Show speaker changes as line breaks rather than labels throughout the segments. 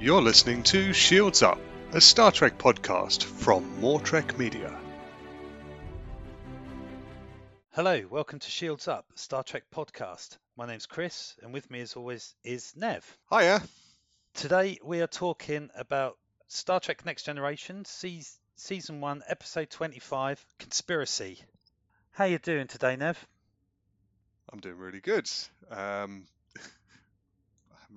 You're listening to Shields Up, a Star Trek podcast from More Trek Media.
Hello, welcome to Shields Up, a Star Trek podcast. My name's Chris, and with me, as always, is Nev.
Hiya.
Today we are talking about Star Trek Next Generation, seas- season one, episode twenty-five, Conspiracy. How you doing today, Nev?
I'm doing really good. Um, I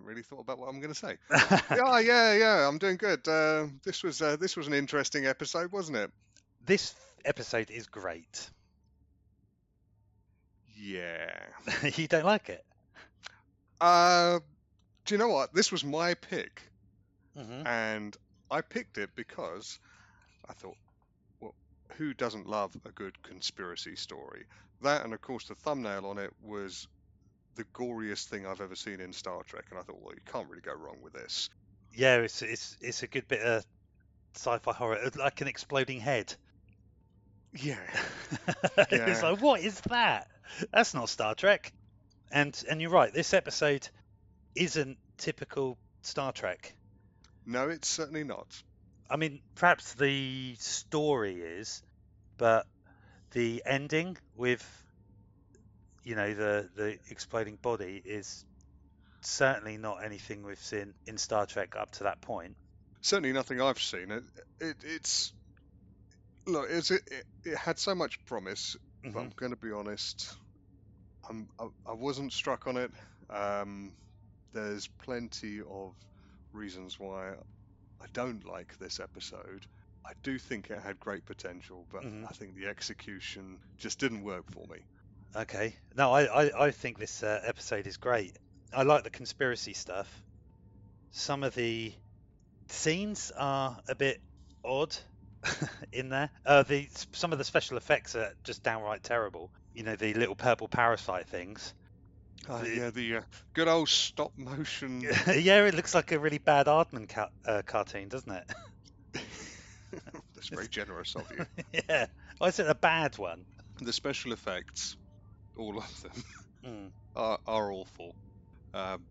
haven't really thought about what I'm going to say. yeah, yeah, yeah. I'm doing good. Uh, this was uh, this was an interesting episode, wasn't it?
this episode is great.
Yeah.
you don't like it?
Uh, do you know what? This was my pick,
hmm
and I picked it because I thought, well, who doesn't love a good conspiracy story? That, and of course, the thumbnail on it was the goriest thing I've ever seen in Star Trek, and I thought, well, you can't really go wrong with this.
Yeah, it's it's it's a good bit of sci-fi horror, uh, like an exploding head.
Yeah.
it's
Yeah.
like, what is that? That's not Star Trek. And and you're right. This episode isn't typical Star Trek.
No, it's certainly not.
I mean, perhaps the story is, but the ending with, you know, the the exploding body is certainly not anything we've seen in Star Trek up to that point.
Certainly nothing I've seen. It, it it's look, it's, it, it it had so much promise, but I'm going to be honest. I'm I, I wasn't struck on it. Um, there's plenty of reasons why I don't like this episode. I do think it had great potential, but
Mhm.
I think the execution just didn't work for me.
Okay. No, I, I, I think this uh, episode is great. I like the conspiracy stuff. Some of the scenes are a bit odd in there. Uh, the some of the special effects are just downright terrible. You know, the little purple parasite things.
Uh,
The-
yeah, the uh, good old stop motion.
yeah, it looks like a really bad Aardman ca- uh, cartoon, doesn't it?
That's very generous of you.
yeah. Why is it a bad one?
The special effects, all of them,
Mm.
are, are awful. Um,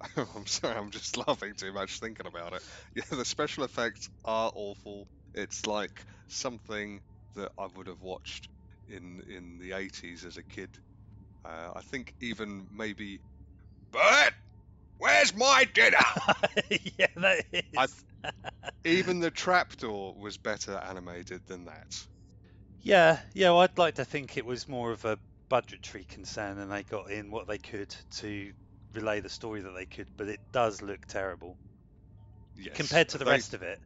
I'm sorry, I'm just laughing too much thinking about it. Yeah, the special effects are awful. It's like something that I would have watched in in the 80s as a kid. Uh, I think even maybe. Bert, where's my dinner?
yeah, that is.
I- even the trapdoor was better animated than that.
Yeah, yeah, well, I'd like to think it was more of a budgetary concern and they got in what they could to relay the story that they could, but it does look terrible
Yes,
compared to the
they-
rest of it.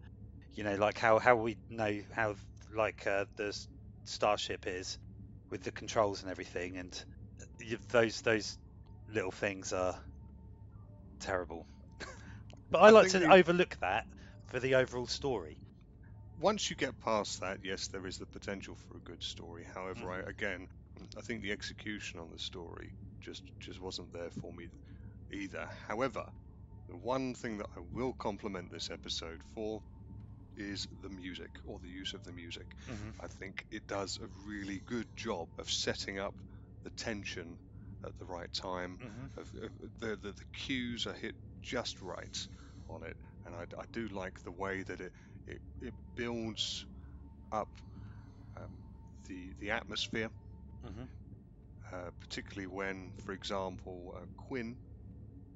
You know, like how, how we know how like uh, the starship is with the controls and everything, and those those little things are terrible. but I,
I
like to
the-
overlook that for the overall story.
Once you get past that, yes, there is the potential for a good story. However, I, again, I think the execution on the story just just wasn't there for me either. However, the one thing that I will compliment this episode for is the music or the use of the music.
hmm
I think it does a really good job of setting up the tension at the right time.
hmm
Of, of the, the the cues are hit just right on it, and I, I do like the way that it it, it builds up um, the the atmosphere,
hmm
uh, particularly when, for example, uh, Quinn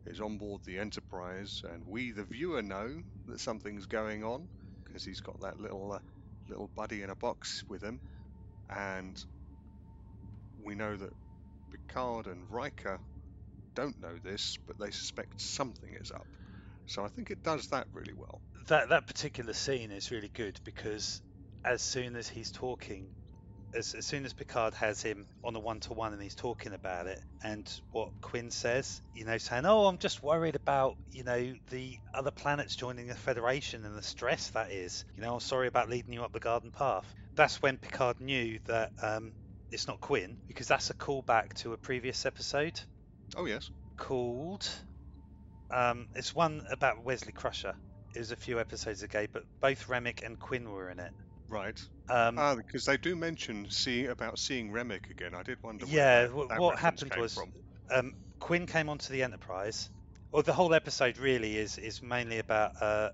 is on board the Enterprise, and we, the viewer, know that something's going on because he's got that little uh, little buddy in a box with him, and we know that Picard and Riker don't know this, but they suspect something is up. So I think it does that really well.
that that particular scene is really good because as soon as he's talking as, as soon as Picard has him on a one to one and he's talking about it and what Quinn says, you know, saying, Oh, I'm just worried about, you know, the other planets joining the Federation and the stress that is. You know, I'm sorry about leading you up the garden path. That's when Picard knew that um, it's not Quinn, because that's a callback to a previous episode
Oh yes,
called um, it's one about Wesley Crusher. It was a few episodes ago, but both Remmick and Quinn were in it.
right.
Um,
Ah, because they do mention see about seeing Remmick again. I did wonder. where
yeah,
that-
wh-
that
what happened was um, Quinn came onto the Enterprise, Well, the whole episode really is is mainly about uh,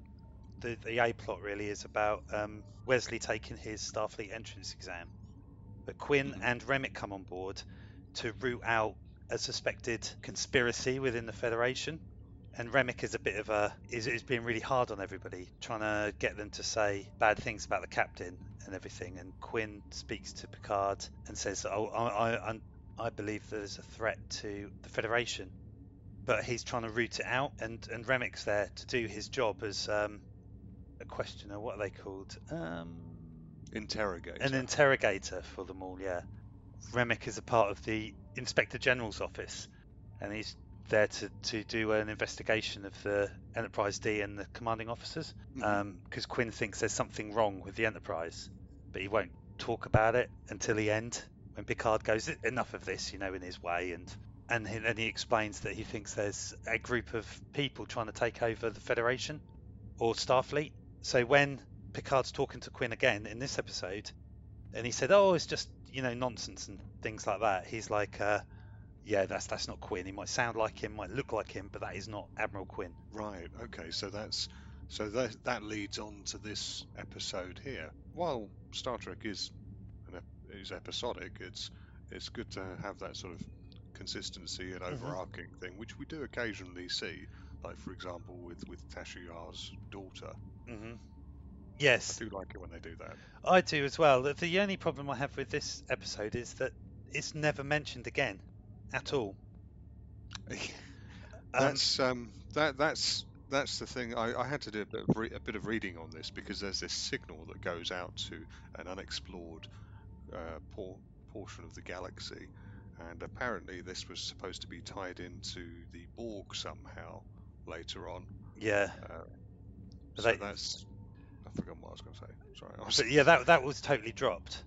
the the A plot. Really is about um, Wesley taking his Starfleet entrance exam, but Quinn
Mhm.
and Remmick come on board to root out a suspected conspiracy within the Federation. And Remmick is a bit of a is is being really hard on everybody, trying to get them to say bad things about the captain and everything. And Quinn speaks to Picard and says, "Oh, I I, I'm- believe there's a threat to the Federation." but he's trying to root it out, and and Remmick's there to do his job as um, a questioner. What are they called? Um,
Interrogate.
an interrogator for them all. Yeah, Remick is a part of the Inspector General's office, and he's there to, to do an investigation of the Enterprise D and the commanding officers. Because Quinn thinks there's something wrong with the Enterprise, but he won't talk about it until the end when Picard goes, "Enough of this," you know, in his way, and and he, and he explains that he thinks there's a group of people trying to take over the Federation or Starfleet. So when Picard's talking to Quinn again in this episode, and he said, "Oh, it's just you know nonsense and things like that," he's like, uh, "Yeah, that's that's not Quinn. He might sound like him, might look like him, but that is not Admiral Quinn."
Right. Okay. So that's so that that leads on to this episode here. While Star Trek is an, is episodic, it's it's good to have that sort of consistency and
Mhm.
overarching thing, which we do occasionally see. Like for example, with with Tasha Yar's daughter.
hmm
I
Yes,
do like it when they do that.
I do as well. The only problem I have with this episode is that it's never mentioned again at all. Um,
That's um, that that's that's the thing. I, I had to do a bit, of re- a bit of reading on this because there's this signal that goes out to an unexplored uh, por- portion of the galaxy, and apparently this was supposed to be tied into the Borg somehow later on.
yeah,
Uh, so
they-
that's I forgot what I was going to say. Sorry. Was,
yeah, that that was totally dropped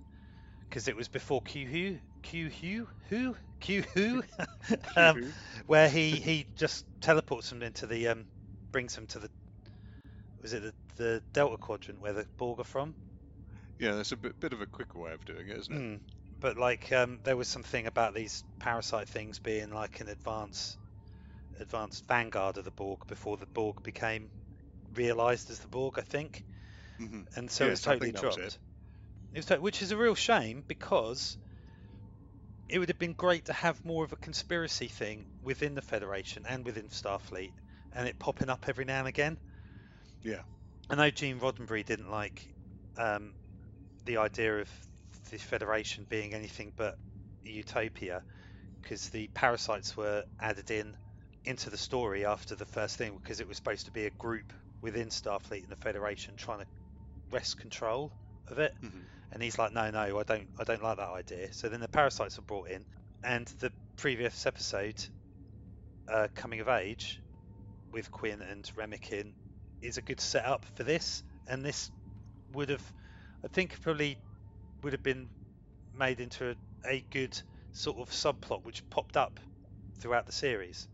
because it was before Q who Q who who Q who um, where he he just teleports them into the um brings them to the was it the, the Delta Quadrant where the Borg are from?
yeah, that's a bit, bit of a quicker way of doing it, isn't it?
Mm. But like um, there was something about these parasite things being like an advanced advanced vanguard of the Borg before the Borg became realized as the Borg, I think.
hmm
And so it's
Yes, I
totally dropped.
it.
It was to- which is a real shame because it would have been great to have more of a conspiracy thing within the Federation and within Starfleet, and it popping up every now and again.
Yeah.
I know Gene Roddenberry didn't like um, the idea of the Federation being anything but utopia because the parasites were added in into the story after the first thing because it was supposed to be a group within Starfleet and the Federation trying to wrest control of it.
Mhm.
And he's like, no, no, I don't, I don't like that idea. So then the parasites are brought in, and the previous episode, uh, coming of age, with Quinn and Remmick is a good setup for this. And this would have, I think, probably would have been made into a, a good sort of subplot which popped up throughout the series.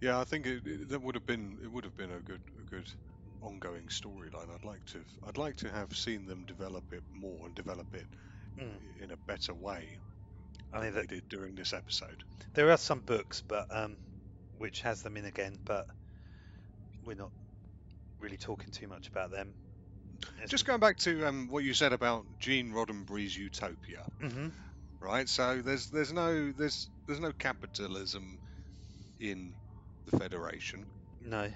Yeah, I think it, it, that would have been it would have been a good a good ongoing storyline. I'd like to I'd like to have seen them develop it more and develop it
Mm.
in a better way
I mean,
they did during this episode.
there are some books, but um, which has them in again, but we're not really talking too much about them.
Just going back to um, what you said about Gene Roddenberry's Utopia,
hmm
right? So there's there's no there's there's no capitalism in the Federation.
No.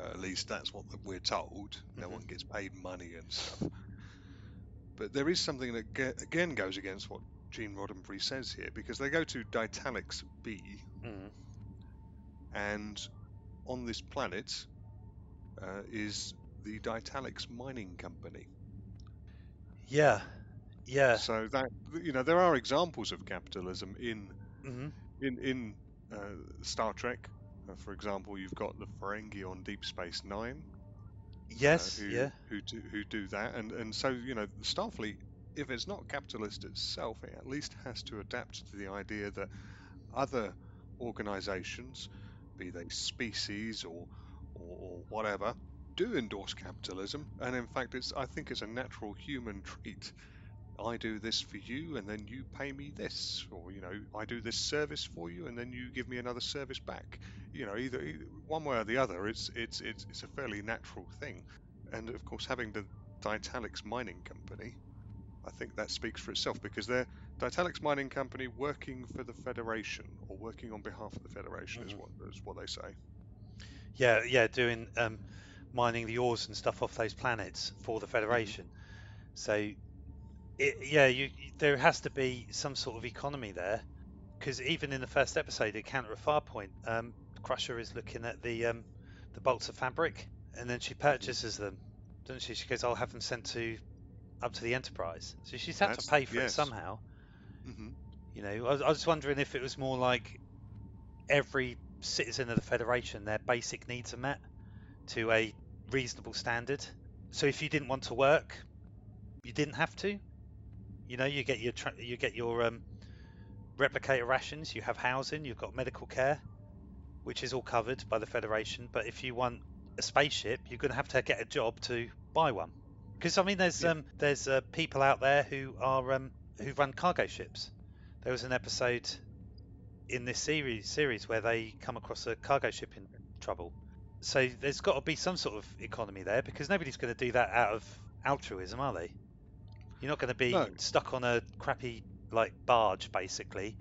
Uh, at least that's what we're told. No
Mhm.
one gets paid money and stuff. But there is something that ge- again goes against what Gene Roddenberry says here, because they go to Dytallix B,
Mm.
and on this planet uh, is the Dytallix Mining Company.
Yeah. Yeah.
So that you know there are examples of capitalism in
hmm
in in uh, Star Trek. Uh, for example, you've got the Ferengi on Deep Space Nine.
Yes.
uh, who,
yeah.
who do who do that, and and so you know the Starfleet, if it's not capitalist itself, it at least has to adapt to the idea that other organisations, be they species or, or or whatever, do endorse capitalism, and in fact, it's I think it's a natural human trait. I do this for you and then you pay me this, or you know, I do this service for you and then you give me another service back. You know, either, either one way or the other, it's it's it's it's a fairly natural thing. And of course, having the Dytallix Mining Company, I think that speaks for itself because they're Dytallix Mining Company working for the Federation or working on behalf of the Federation is
Mhm.
what is what they say.
Yeah, yeah, doing um, mining the ores and stuff off those planets for the Federation. So, it, yeah, you, there has to be some sort of economy there, because even in the first episode, at Farpoint, um, Crusher is looking at the um, the bolts of fabric, and then she purchases them, doesn't she? She goes, "I'll have them sent to up to the Enterprise." So she's had
That's-
to pay for it
yes.
somehow.
hmm
You know, I was, I was wondering if it was more like every citizen of the Federation, their basic needs are met to a reasonable standard. So if you didn't want to work, you didn't have to. You know, you get your tra- you get your um, replicator rations, you have housing, you've got medical care, which is all covered by the Federation. But if you want a spaceship, you're going to have to get a job to buy one. Because I mean, there's
Yeah.
um, there's uh, people out there who are um, who run cargo ships. There was an episode in this series series where they come across a cargo ship in trouble. So there's got to be some sort of economy there because nobody's going to do that out of altruism, are they? You're not going to be
No.
stuck on a crappy like barge basically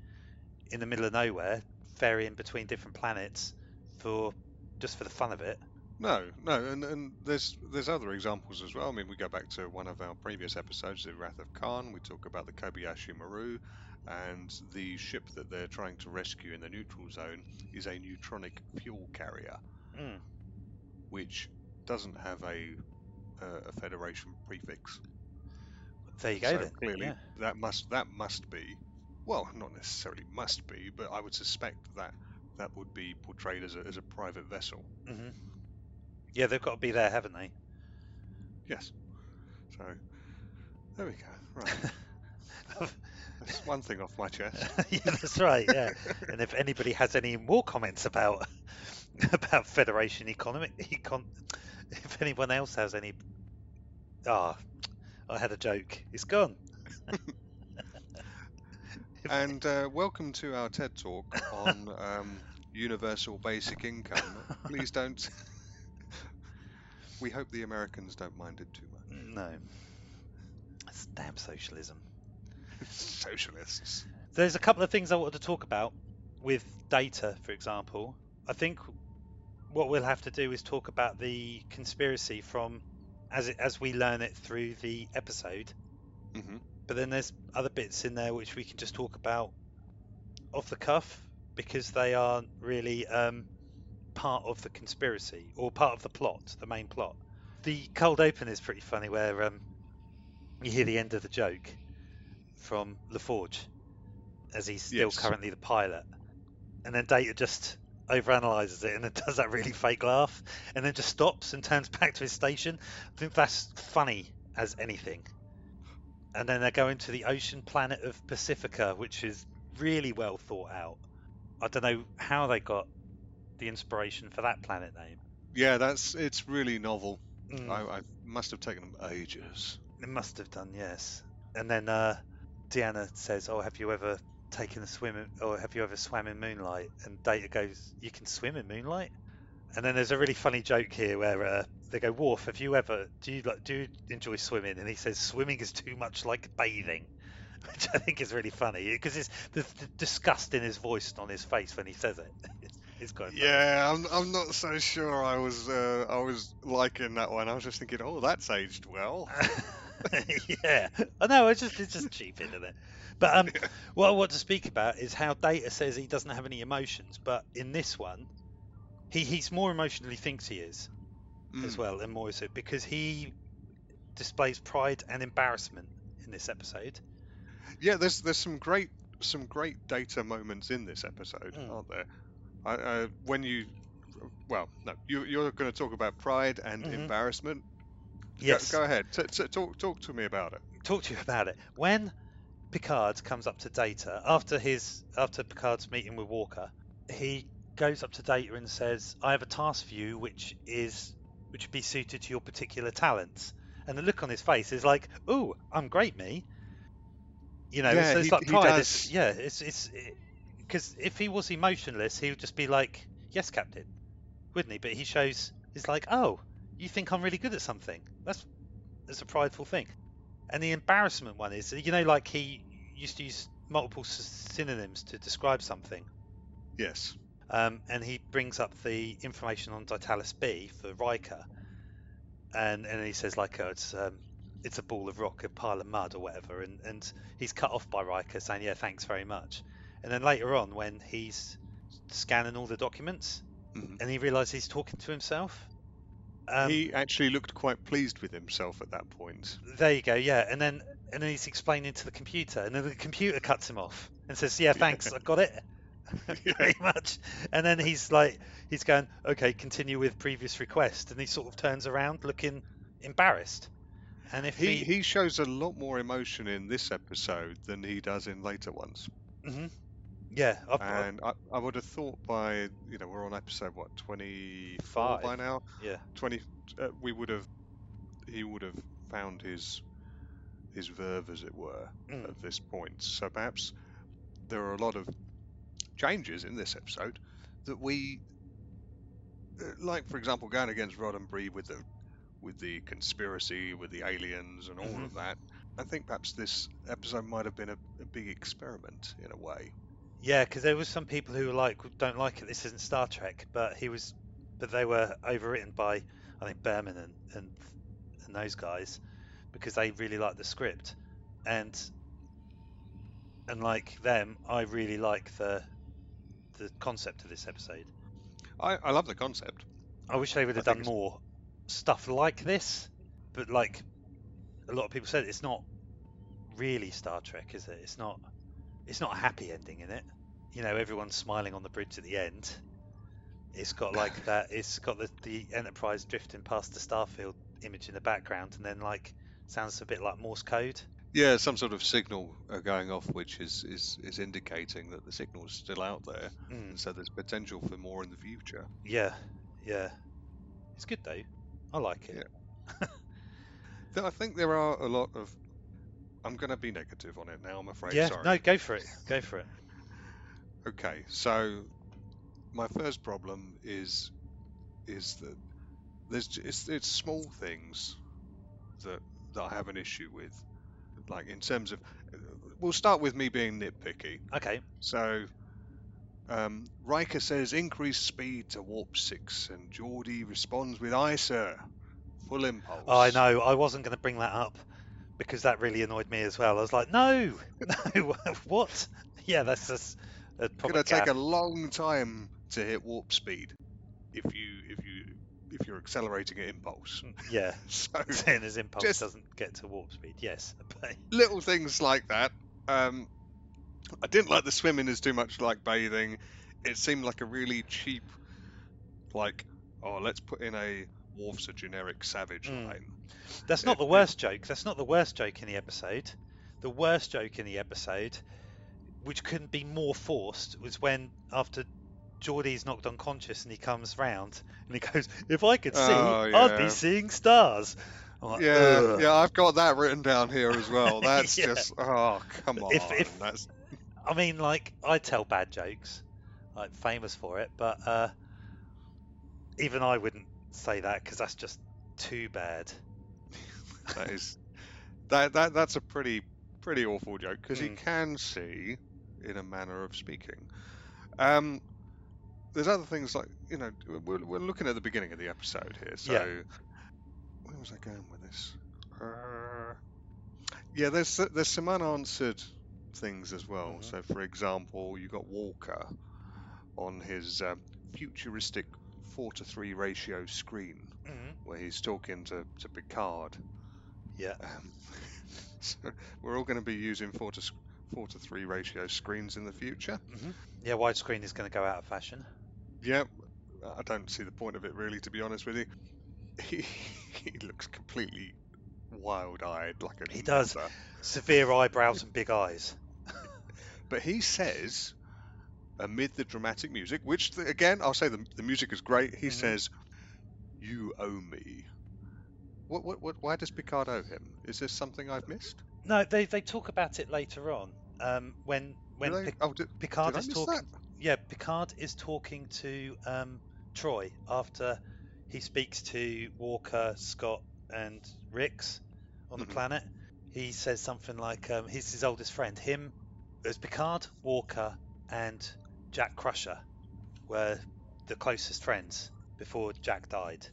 in the middle of nowhere, ferrying between different planets for just for the fun of it.
No, no, and, and there's there's other examples as well. I mean, we go back to one of our previous episodes, the Wrath of Khan. We talk about the Kobayashi Maru, and the ship that they're trying to rescue in the neutral zone is a neutronic fuel carrier,
Mm.
which doesn't have a uh, a Federation prefix.
There you go
so
then.
clearly,
Yeah.
that must that must be, well, not necessarily must be, but I would suspect that that would be portrayed as a as a private vessel.
hmm Yeah, they've got to be there, haven't they?
Yes. So there we go. Right. That's one thing off my chest.
yeah, that's right. Yeah, and if anybody has any more comments about about Federation economy, econ, if anyone else has any, ah, I had a joke. It's gone.
And uh, welcome to our TED talk on um, universal basic income. Please don't. we hope the Americans don't mind it too much.
no, that's damn socialism.
Socialists.
There's a couple of things I wanted to talk about with Data, for example. I think what we'll have to do is talk about the conspiracy from as it, as we learn it through the episode.
hmm
But then there's other bits in there which we can just talk about off the cuff because they aren't really um, part of the conspiracy or part of the plot, the main plot. The cold open is pretty funny where um, you hear the end of the joke from LaForge as he's still
Yes.
currently the pilot. And then Data just overanalyzes it and then does that really fake laugh and then just stops and turns back to his station. I think that's funny as anything and then they go into the ocean planet of Pacifica, which is really well thought out. I don't know how they got the inspiration for that planet name.
Yeah, that's it's really novel.
Mm,
I, I must have taken them ages.
It must have done, yes. And then uh, Deanna says, "Oh, have you ever taken a swim in, or have you ever swam in moonlight?" And Data goes, "You can swim in moonlight." And then there's a really funny joke here where uh, they go, "Worf, have you ever do you like do you enjoy swimming?" And he says, "Swimming is too much like bathing," which I think is really funny because it's the, the disgust in his voice and on his face when he says it. It's, it's quite funny.
Yeah, I'm, I'm not so sure. I was uh, I was liking that one. I was just thinking, oh, that's aged well.
yeah, I know. It's just it's just cheap, isn't it? But um, what I want to speak about is how Data says he doesn't have any emotions, but in this one, he he's more emotionally thinks he is as
Mm.
well, and more so because he displays pride and embarrassment in this episode.
Yeah, there's there's some great some great Data moments in this episode,
Mm.
aren't there? I, uh, when you, well, no, you you're going to talk about pride and
Mhm.
embarrassment. Go-
Yes,
Go, ahead. T- t- talk talk to me about it.
talk to you about it. When Picard comes up to Data after his after Picard's meeting with Walker, he goes up to Data and says, "I have a task for you, which is which would be suited to your particular talents." And the look on his face is like, "Ooh, I'm great, me." You know,
Yeah,
so it's
he-
like pride. It's, yeah, it's it's because if he was emotionless, he would just be like, "Yes, Captain," wouldn't he? But he shows he's like, "Oh, you think I'm really good at something?" That's that's a prideful thing. And the embarrassment one is, you know, like he used to use multiple s- synonyms to describe something.
Yes.
Um, and he brings up the information on Dytallix B for Riker, and and he says like, oh, it's um, it's a ball of rock, a pile of mud, or whatever, and and he's cut off by Riker saying, yeah, thanks very much. And then later on, when he's scanning all the documents,
Mhm.
and he realizes he's talking to himself. Um,
he actually looked quite pleased with himself at that point.
There you go, yeah. And then and then he's explaining to the computer, and then the computer cuts him off and says, "Yeah, thanks, I got it." Very much. And then he's like, he's going, "Okay, continue with previous request," and he sort of turns around, looking embarrassed. And if
He
he,
he shows a lot more emotion in this episode than he does in later ones.
Mhm. Yeah, I've,
And I, I would have thought by you know we're on episode what twenty
five by
now.
yeah,
20 uh, we would have he would have found his his verve as it were
Mm.
at this point. So perhaps there are a lot of changes in this episode that we uh, like for example going against Roddenberry with the with the conspiracy with the aliens and all
Mhm.
of that. I think perhaps this episode might have been a, a big experiment in a way.
Yeah, because there was some people who were like, don't like it. This isn't Star Trek, but he was, but they were overwritten by, I think Berman and and and those guys, because they really liked the script, and and like them, I really like the the concept of this episode.
I, I love the concept.
I wish they would have
I
done more stuff like this, but like a lot of people said, it's not really Star Trek, is it? It's not. It's not a happy ending in it. You know, everyone's smiling on the bridge at the end. It's got like that. It's got the the Enterprise drifting past the Starfield image in the background, and then like sounds a bit like Morse code.
Yeah, some sort of signal uh, going off, which is, is, is indicating that the signal is still out there.
Mm,
So there's potential for more in the future.
yeah, yeah. It's good though. I like it.
Th- I think there are a lot of. I'm going to be negative on it now. I'm afraid.
Yeah,
Sorry.
no, go for it. Go for it.
Okay, so my first problem is is that there's it's, it's small things that that I have an issue with, like in terms of. We'll start with me being nitpicky.
Okay.
So, um, Riker says increase speed to warp six, and Geordi responds with "Aye, sir." Full impulse.
Oh, I know. I wasn't going to bring that up because that really annoyed me as well. I was like, no, no, what? Yeah, that's just a
It's gonna take a long time to hit warp speed if you if you if you're accelerating at impulse.
Yeah,
So
saying his impulse
Just-
doesn't get to warp speed. Yes,
little things like that. Um, I didn't like the swimming as too much like bathing. It seemed like a really cheap, like, oh, let's put in a Worf's a generic savage
Mm.
line.
that's not
It-
the
it-
worst joke. That's not the worst joke in the episode. The worst joke in the episode, which couldn't be more forced, was when after Geordi's knocked unconscious and he comes round and he goes, "If I could see,
Oh,
I'd be seeing stars." Like,
Yeah,
"Ugh."
yeah, I've got that written down here as well. That's
Yeah.
just, oh, come on.
If- if-
That's
I mean, like I tell bad jokes, like famous for it, but uh, even I wouldn't say that because that's just too bad.
that is that that that's a pretty pretty awful joke because he
Mm.
can see in a manner of speaking. Um, there's other things like you know we're, we're looking at the beginning of the episode here. So
Yeah.
where was I going with this? Uh, yeah, there's there's some unanswered things as well.
Mhm.
So for example, you got Walker on his um, futuristic four to three ratio screen
Mhm.
where he's talking to, to Picard.
Yeah.
Um, so we're all going to be using four to four to three ratio screens in the future.
Yeah, widescreen is going to go out of fashion.
Yeah, I don't see the point of it really, to be honest with you. He, he looks completely wild-eyed, like a
He does. Severe eyebrows and big eyes.
But he says, amid the dramatic music, which again I'll say the, the music is great. He
Mhm.
says, "You owe me." What, what, what? Why does Picard owe him? Is this something I've missed?
No, they they talk about it later on. Um, when when Pic-
oh, did,
Picard
did
is talking.
that?
Yeah, Picard is talking to um, Troi after he speaks to Walker, Scott, and Rixx on the
Mhm.
planet. He says something like um, he's his oldest friend. Him, as Picard, Walker, and Jack Crusher were the closest friends before Jack died.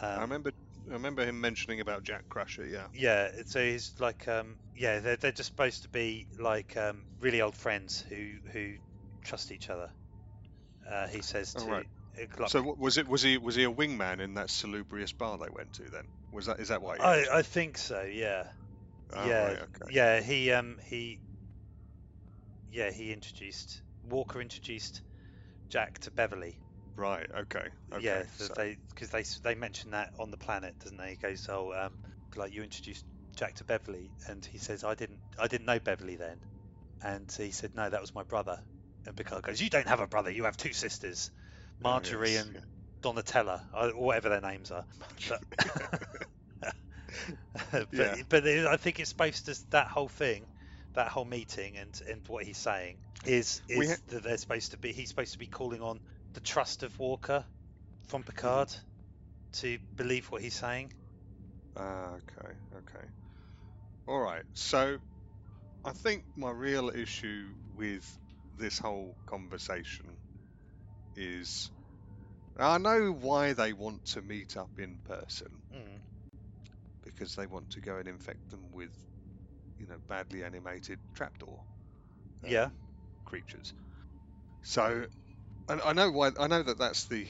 Um,
I remember. I remember him mentioning about Jack Crusher. Yeah.
Yeah, so he's like, um, yeah, they're, they're just supposed to be like um, really old friends who who trust each other. Uh, he says
Oh, right.
uh, like-
So was it? Was he? Was he a wingman in that salubrious bar they went to? Then was that? Is that why?
I, I think so. Yeah.
Oh,
yeah.
right, okay.
Yeah. He um he. Yeah, he introduced Walker introduced Jack to Beverly.
Right. Okay. Okay.
yeah,
so-
they because they they mention that on the planet, doesn't they? He goes, oh, um, like you introduced Jack to Beverly, and he says, I didn't, I didn't know Beverly then, and he said, no, that was my brother. And Picard goes, you don't have a brother, you have two sisters,
Oh,
Marjorie
yes,
and Donatella, or whatever their names are. But, but,
Yeah.
but it- I think it's supposed to that whole thing, that whole meeting, and and what he's saying is is
ha-
that they're supposed to be he's supposed to be calling on the trust of Walker from Picard to believe what he's saying.
Ah, okay, okay. All right. So, I think my real issue with this whole conversation is I know why they want to meet up in person
Mm.
because they want to go and infect them with, you know, badly animated trapdoor um,
Yeah.
creatures. So, and I know why. I know that that's the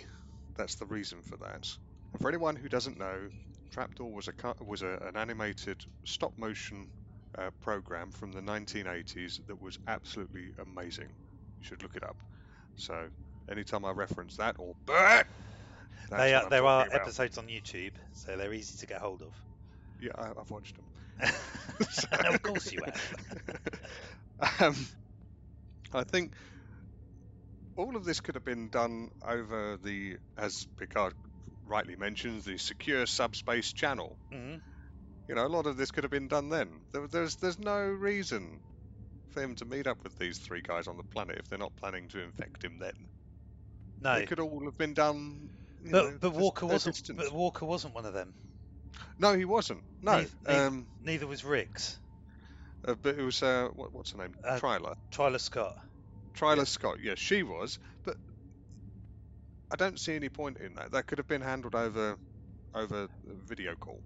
that's the reason for that. And for anyone who doesn't know, Trapdoor was a was a, an animated stop motion uh, program from the 1980s that was absolutely amazing. You should look it up. So, anytime I reference that or Bert,
They are, there are
about.
episodes on YouTube, so they're easy to get hold of.
Yeah, I, I've watched them.
of course you have.
um, I think all of this could have been done over the, as Picard rightly mentions, the secure subspace channel.
Mhm.
You know, a lot of this could have been done then. There, there's there's no reason for him to meet up with these three guys on the planet if they're not planning to infect him then.
No,
It could all have been done.
But
know,
but Walker wasn't.
distance.
But Walker wasn't one of them.
No, he wasn't. No,
Neith- neith-
um,
Neither was Rixx.
uh, but it was uh, what, what's her name?
Uh,
Tryla.
Scott.
Tryla Scott, yes, she was, but I don't see any point in that. That could have been handled over over video call.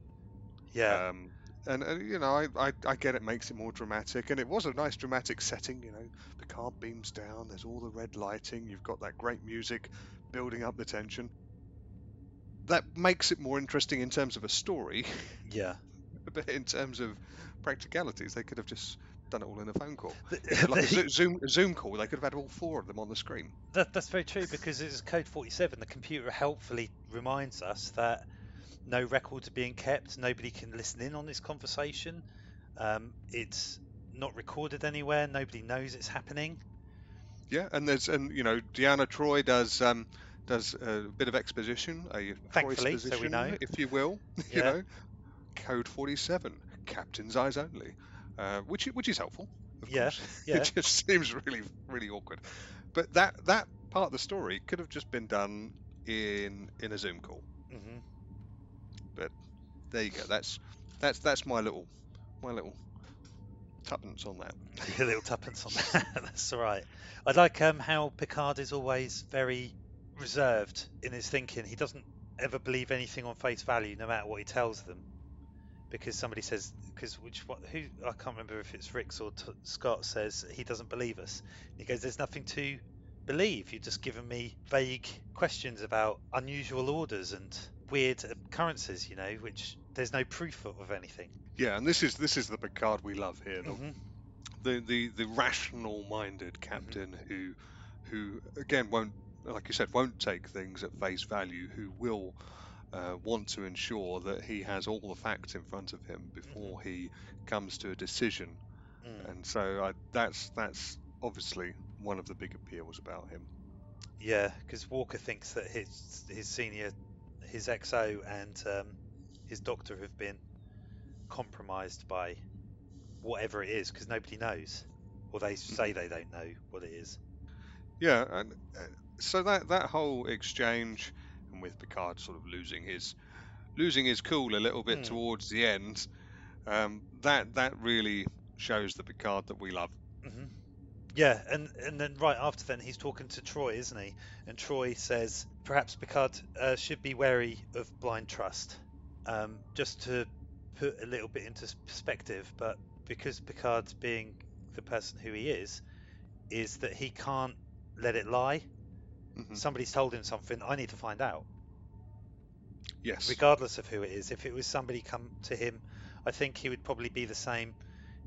Yeah.
Um, and, and you know, I, I I get it makes it more dramatic, and it was a nice dramatic setting. You know, the car beams down. There's all the red lighting. You've got that great music building up the tension. That makes it more interesting in terms of a story,
yeah.
but in terms of practicalities, they could have just done it all in a phone call. Like a Zoom a Zoom call, they could have had all four of them on the screen.
That, that's very true because it's code 47. The computer helpfully reminds us that no records are being kept, nobody can listen in on this conversation. Um, it's not recorded anywhere, nobody knows it's happening.
Yeah, and there's and you know Deanna Troi does um does a bit of exposition, a
Thankfully, so we know.
if you will. you know, code forty seven, captain's eyes only, uh, which which is helpful. Of
Yeah,
course.
yeah.
it just seems really really awkward, but that that part of the story could have just been done in in a Zoom call.
hmm But
There you go. That's that's that's my little my little tuppence on that.
A little tuppence on that. That's all right. I like um, how Picard is always very reserved in his thinking. He doesn't ever believe anything on face value, no matter what he tells them. Because somebody says, because which what who I can't remember if it's Rixx or t- Scott says he doesn't believe us. He goes, "There's nothing to believe. You've just given me vague questions about unusual orders and weird occurrences, you know, which there's no proof of, of anything."
Yeah, and this is this is the Picard we love here. The
hmm
the the, the rational minded captain who who again won't like you said won't take things at face value who will uh, want to ensure that he has all the facts in front of him before he comes to a decision.
Mm.
and so I, that's that's obviously one of the big appeals about him.
Yeah, because Walker thinks that his his senior, his XO and um, his doctor have been compromised by whatever it is because nobody knows, or they say they don't know what it is.
Yeah, and uh, so that that whole exchange, and with Picard sort of losing his losing his cool a little bit
Hmm.
towards the end, um, that that really shows the Picard that we love.
hmm Yeah, and and then right after then he's talking to Troi, isn't he? And Troi says perhaps Picard uh, should be wary of blind trust. Um, just to put a little bit into perspective, but because Picard, being the person who he is, is that he can't let it lie.
Mhm.
Somebody's told him something. I need to find out,
Yes.
regardless of who it is. If it was somebody come to him, I think he would probably be the same.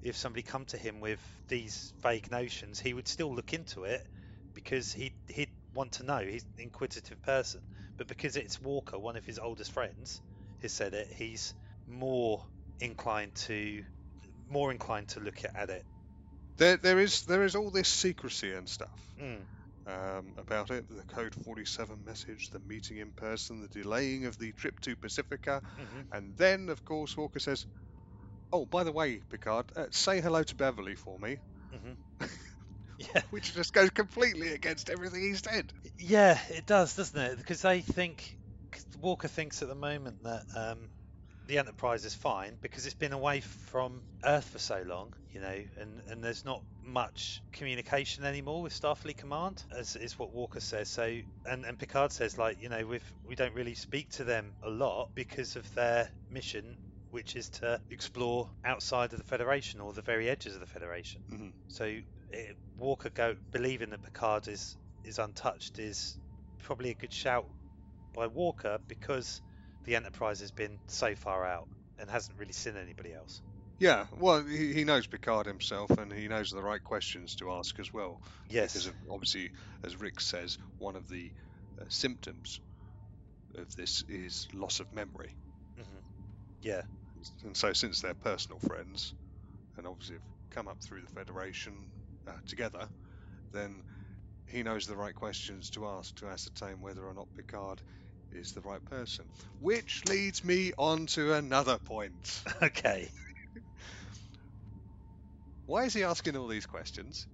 If somebody come to him with these vague notions, he would still look into it because he he'd want to know. He's an inquisitive person, but because it's Walker, one of his oldest friends, has said it, he's more inclined to more inclined to look at it.
There, there is there is all this secrecy and stuff
Mm.
Um, about it. The Code 47 message, the meeting in person, the delaying of the trip to Pacifica,
hmm
and then, of course, Walker says, "Oh, by the way, Picard, uh, say hello to Beverly for me,"
hmm Yeah.
which just goes completely against everything he said.
Yeah, it does, doesn't it? Because they think Walker thinks at the moment that um, the Enterprise is fine because it's been away from Earth for so long, you know, and, and there's not much communication anymore with Starfleet Command, as is what Walker says. So, and, and Picard says, like, you know, we've, we don't really speak to them a lot because of their mission, which is to explore outside of the Federation or the very edges of the Federation.
Mhm.
So it, Walker go believing that Picard is is untouched is probably a good shout by Walker because the Enterprise has been so far out and hasn't really seen anybody else.
Yeah, well, he, he knows Picard himself, and he knows the right questions to ask as well.
Yes.
Because of, obviously, as Rick says, one of the uh, symptoms of this is loss of memory.
hmm Yeah.
And so, since they're personal friends, and obviously have come up through the Federation uh, together, then he knows the right questions to ask to ascertain whether or not Picard is the right person. Which leads me on to another point.
Okay.
Why is he asking all these questions?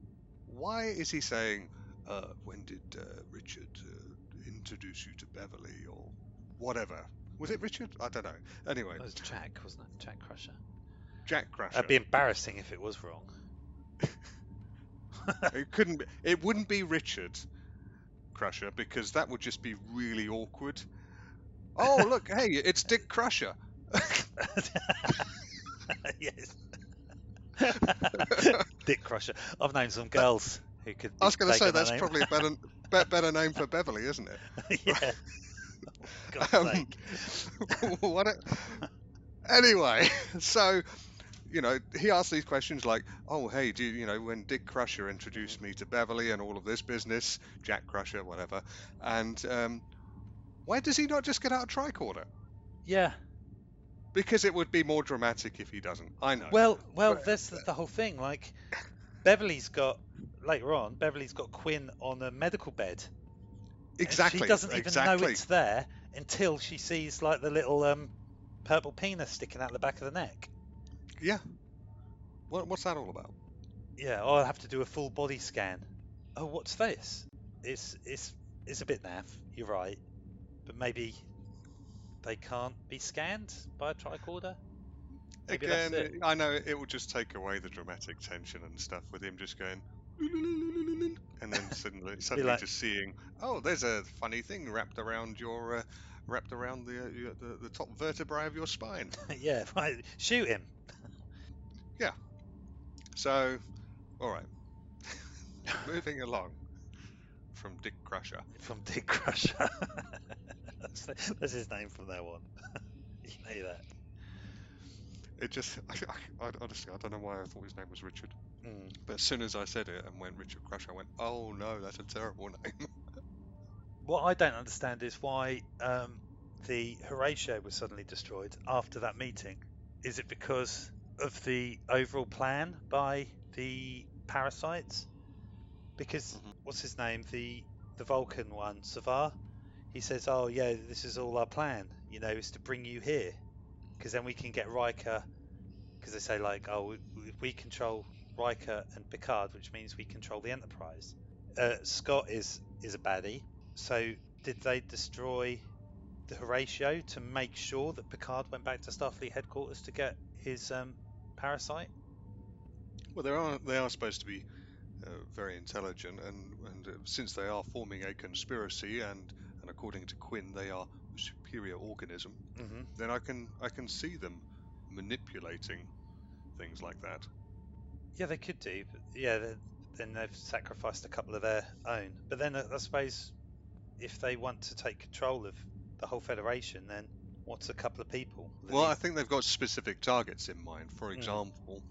Why is he saying, uh, when did uh, Richard uh, introduce you to Beverly or whatever? Was it Richard? I don't know. Anyway,
It was Jack, wasn't it? Jack Crusher.
Jack Crusher.
That'd be embarrassing if it was wrong.
it couldn't. Be, it wouldn't be Richard Crusher because that would just be really awkward. Oh look, hey, it's Dick Crusher.
yes. Dick Crusher. I've known some girls who could.
I was going to say that's probably a better, be- better name for Beverly, isn't it?
yeah.
Um, what? A... Anyway, so you know, he asked these questions like, "Oh, hey, do you, you know when Dick Crusher introduced me to Beverly and all of this business, Jack Crusher, whatever?" And um, why does he not just get out a tricorder?
Yeah.
Because it would be more dramatic if he doesn't. I know.
Well, well,
But-
that's the, the whole thing. Like, Beverly's got later on. Beverly's got Quinn on a medical bed.
exactly.
She doesn't even
exactly.
know it's there until she sees like the little um, purple penis sticking out the back of the neck.
Yeah. What, what's that all about?
Yeah. I'll have to do a full body scan. Oh, what's this? It's it's it's a bit naff. You're right, but maybe they can't be scanned by a tricorder. Maybe
Again. I know it will just take away the dramatic tension and stuff with him just going, and then suddenly, suddenly
like-
just seeing, oh, there's a funny thing wrapped around your, uh, wrapped around the, uh, the the top vertebrae of your spine.
yeah. Right. Shoot him.
So, all right, moving along from Dick Crusher.
from Dick Crusher. that's, that's his name from now on. you know that.
It just, I, I, I, honestly, I don't know why I thought his name was Richard.
Mm.
But as soon as I said it and went Richard Crusher, I went, oh no, that's a terrible name.
What I don't understand is why um, the Horatio was suddenly destroyed after that meeting. Is it because of the overall plan by the parasites? Because
Mhm.
what's his name? The the Vulcan one, Savar. He says, "Oh yeah, this is all our plan. You know, is to bring you here, because then we can get Riker because they say like, oh, if we control Riker and Picard, which means we control the Enterprise. Uh, Scott is is a baddie. So did they destroy the Horatio to make sure that Picard went back to Starfleet headquarters to get his um, parasite?
Well, they are they are supposed to be uh, very intelligent, and and uh, since they are forming a conspiracy, and and according to Quinn, they are a superior organism,
Mm-hmm.
then I can I can see them manipulating things like that.
Yeah, they could do, but yeah, then, then they've sacrificed a couple of their own. But then uh, I suppose if they want to take control of the whole Federation, then what's a couple of people?
Well, I think they've got specific targets in mind. For
Mm.
example,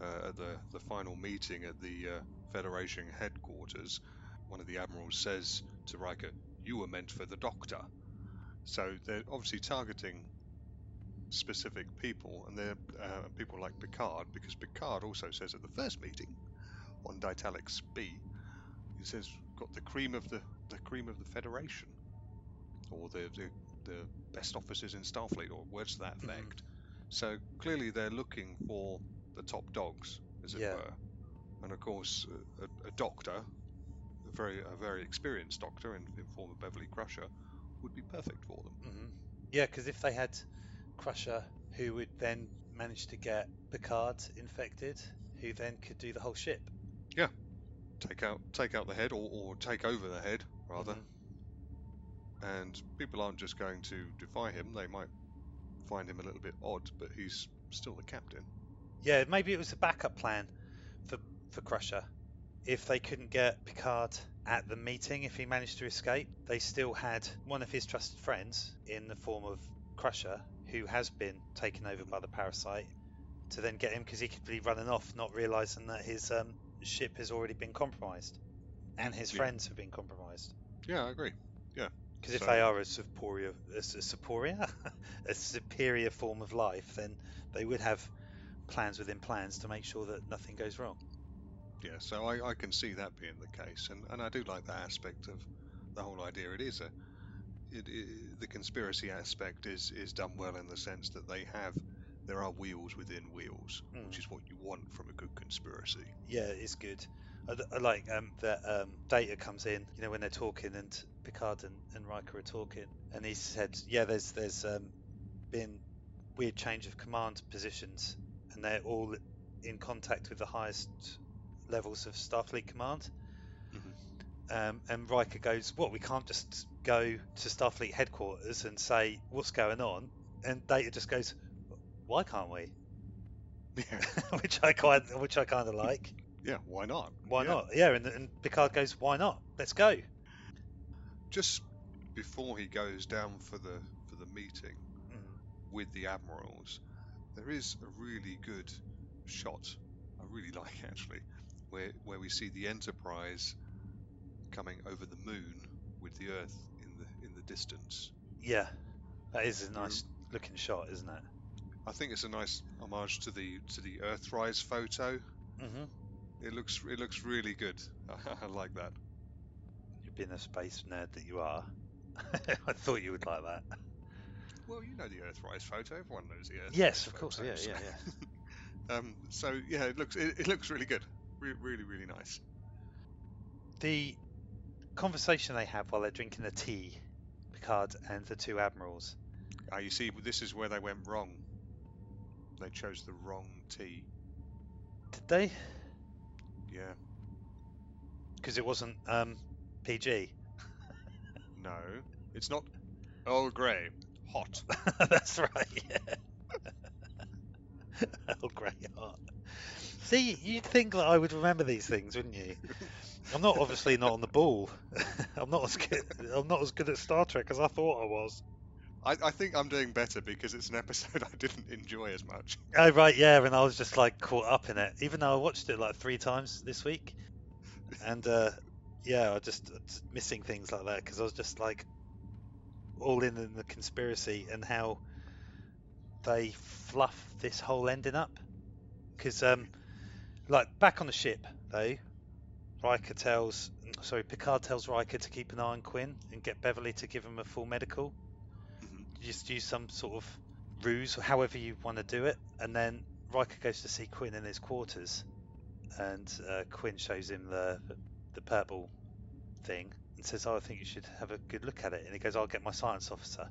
uh, at the the final meeting at the uh, Federation headquarters, one of the admirals says to Riker, "You were meant for the Doctor." So they're obviously targeting specific people, and they're uh, people like Picard, because Picard also says at the first meeting on Dytallix B, he says, "Got the cream of the the cream of the Federation." Or the, the the best officers in Starfleet, or words to that
Mhm.
effect. So clearly they're looking for the top dogs, as it
Yeah.
were. And of course, a, a, doctor, a very a very experienced doctor in, in form of Beverly Crusher, would be perfect for them.
Mhm. Yeah, because if they had Crusher, who would then manage to get Picard infected, who then could do the whole ship.
Yeah, take out take out the head, or, or take over the head rather.
Mhm.
And people aren't just going to defy him; they might find him a little bit odd, but he's still the captain.
Yeah, maybe it was a backup plan for for Crusher. If they couldn't get Picard at the meeting, if he managed to escape, they still had one of his trusted friends in the form of Crusher, who has been taken over by the parasite, to then get him because he could be running off, not realizing that his um, ship has already been compromised, and his
Yeah.
friends have been compromised.
Yeah, I agree.
Because if
So-
they are a superior, a, a superior, a superior form of life, then they would have plans within plans to make sure that nothing goes wrong.
Yeah, so I, I can see that being the case, and, and I do like that aspect of the whole idea. It is a, it, i the conspiracy aspect is is done well in the sense that they have there are wheels within wheels,
Mm.
which is what you want from a good conspiracy.
Yeah, it's good. I like um, that um, Data comes in, you know, when they're talking, and Picard and, and Riker are talking, and he said, "Yeah, there's there's um, been weird change of command positions, and they're all in contact with the highest levels of Starfleet command." Um, and Riker goes, "What? We can't just go to Starfleet headquarters and say what's going on." And Data just goes, "Why can't we?"
Yeah,
which I quite, which I kind of like.
yeah, why not?
Why
Yeah.
not? Yeah, and, and Picard goes, "Why not? Let's go."
Just before he goes down for the for the meeting
Mm.
with the admirals, there is a really good shot. I really like actually, where where we see the Enterprise coming over the moon with the Earth in the in the distance.
Yeah, that is a nice looking shot, isn't it?
I think it's a nice homage to the to the Earthrise photo.
Mm-hmm.
It looks it looks really good. I like that.
You've a space nerd that you are. I thought you would like that.
Well, you know the Earthrise photo. Everyone knows the Earthrise.
Yes, of course. Yeah,
photos.
yeah, yeah.
um, so yeah, it looks it, it looks really good. Re- really really nice.
The conversation they have while they're drinking the tea, Picard and the two admirals.
Ah, you see, this is where they went wrong. They chose the wrong tea.
Did they?
Yeah.
Because it wasn't um, PG.
No, it's not Earl Grey. Hot.
That's right. Yeah. oh, Grey hot. See, you'd think that I would remember these things, wouldn't you? I'm not obviously not on the ball. I'm not as good. I'm not as good at Star Trek as I thought I was.
I, I think I'm doing better because it's an episode I didn't enjoy as much.
Oh right, yeah, and I was just like caught up in it, even though I watched it like three times this week, and uh, yeah, I just just missing things like that because I was just like all in in the conspiracy and how they fluff this whole ending up. Because um, like back on the ship though, Riker tells, sorry, Picard tells Riker to keep an eye on Quinn and get Beverly to give him a full medical
Mhm.
just use some sort of ruse, or however you want to do it, and then Riker goes to see Quinn in his quarters, and uh, Quinn shows him the the purple thing and says, "Oh, I think you should have a good look at it." And he goes, "I'll get my science officer."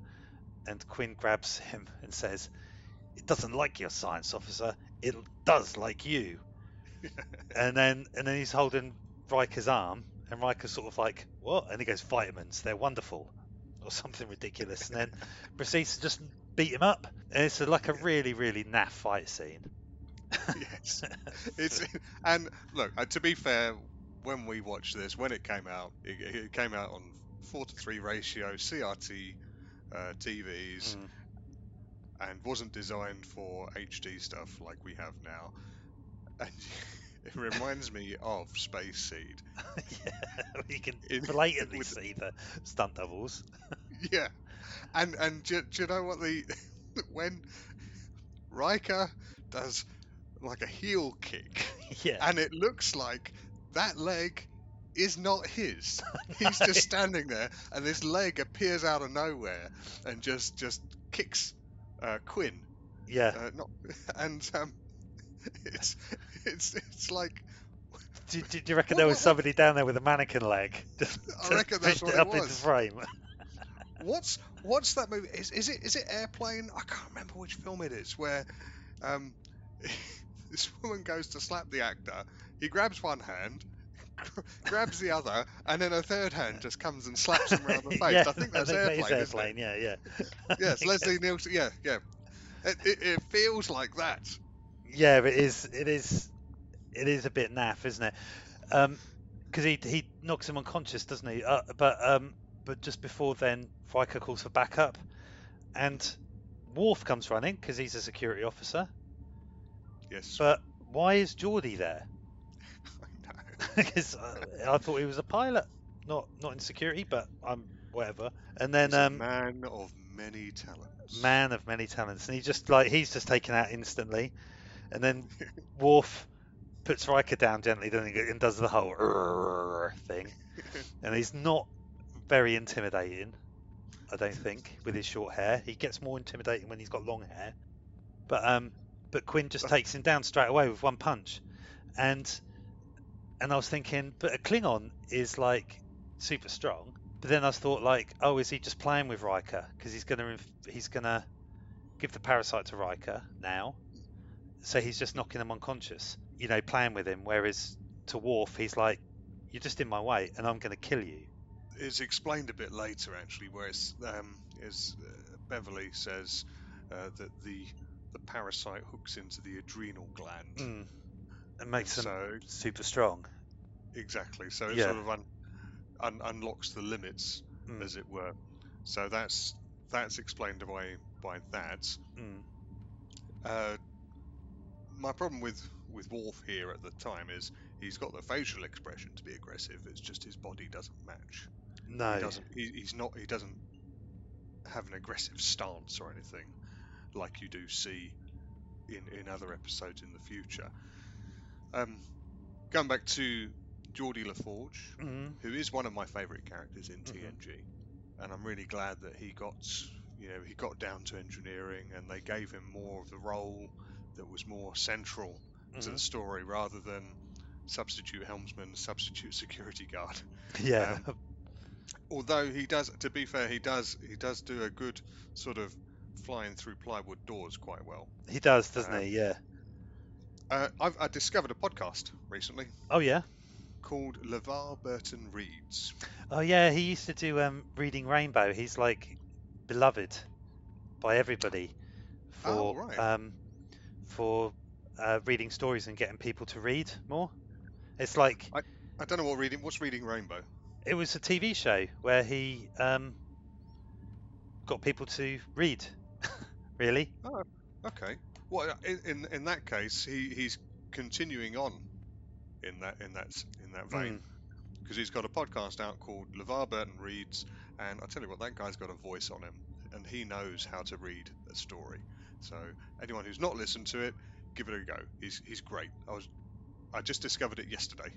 And Quinn grabs him and says, "It doesn't like your science officer. It does like you." and then and then he's holding Riker's arm, and Riker's sort of like, "What?" And he goes, "Vitamins. They're wonderful." Or something ridiculous, and then proceeds to just beat him up. And it's like a really, really naff fight scene.
yes, it's and look. Uh, to be fair, when we watched this, when it came out, it, it came out on four to three ratio CRT uh, TVs,
Mm.
and wasn't designed for HD stuff like we have now. And it reminds me of Space Seed.
yeah, you can blatantly
with-
see the stunt doubles.
Yeah, and and do, do you know what the when Riker does like a heel kick,
yeah,
and it looks like that leg is not his. He's just standing there, and this leg appears out of nowhere and just just kicks uh, Quinn.
yeah.
Uh, not and um, it's it's it's like
Do, do, do you reckon
what-
there was somebody down there with a mannequin leg? Just
I reckon that's what
it
it
up into
was.
frame.
what's what's that movie? Is is it is it Airplane? I can't remember which film it is. Where um, this woman goes to slap the actor. He grabs one hand, grabs the other, and then a third hand just comes and slaps him around the face.
yeah,
I think that's
that is
Airplane.
airplane. Yeah, yeah.
Yes, Leslie Nielsen. Yeah, yeah. It, it, it feels like that.
Yeah, it is. It is. It is a bit naff, isn't it? Um 'cause he he knocks him unconscious, doesn't he? Uh, but um, but just before then, Riker calls for backup, and Worf comes running because he's a security officer.
Yes.
But why is Geordi there?
I.
Because I, I thought he was a pilot, not not in security, but I'm whatever. And then um,
man of many talents.
man of many talents, and he just like he's just taken out instantly, and then Worf puts Riker down gently, doesn't he, and does the whole thing, and he's not very intimidating, I don't think, with his short hair. He gets more intimidating when he's got long hair, but um, but Quinn just takes him down straight away with one punch, and and I was thinking, but a Klingon is like super strong. But then I thought, like, oh, is he just playing with Riker because he's gonna he's gonna give the parasite to Riker now, so he's just knocking him unconscious, you know, playing with him. Whereas to Worf, he's like, you're just in my way, and I'm gonna kill you.
it's explained a bit later actually, where it's, um, is uh, Beverly says uh, that the the parasite hooks into the adrenal gland.
Mm. It makes them
So
super strong.
exactly, so it
Yeah.
sort of un, un, unlocks the limits,
Mm.
as it were. So that's that's explained away by that.
Mm.
Uh, my problem with with Worf here at the time is he's got the facial expression to be aggressive. It's just his body doesn't match.
No.
He doesn't. He, he's not. He doesn't have an aggressive stance or anything like you do see in in other episodes in the future. Um, going back to Geordi LaForge,
Mm.
who is one of my favourite characters in. TNG, and I'm really glad that he got, you know, he got down to engineering, and they gave him more of the role that was more central to the
Mhm.
story rather than substitute helmsman, substitute security guard.
Yeah.
Although he does, to be fair, he does he does do a good sort of flying through plywood doors quite well.
he does, doesn't
um,
he? Yeah.
Uh, I've I discovered a podcast recently
Oh yeah.
called LeVar Burton Reads.
Oh yeah. He used to do um, reading Rainbow. He's like beloved by everybody for
Oh, right.
um, for uh, reading stories and getting people to read more. It's like
I don't know what reading. What's reading Rainbow?
it was a TV show where he um, got people to read. really? Oh.
Okay. Well, in in, in that case, he, he's continuing on in that in that in that vein
Mm.
because he's got a podcast out called LeVar Burton Reads, and I tell you what, that guy's got a voice on him, and he knows how to read a story. So anyone who's not listened to it, give it a go. He's he's great. I was I just discovered it yesterday.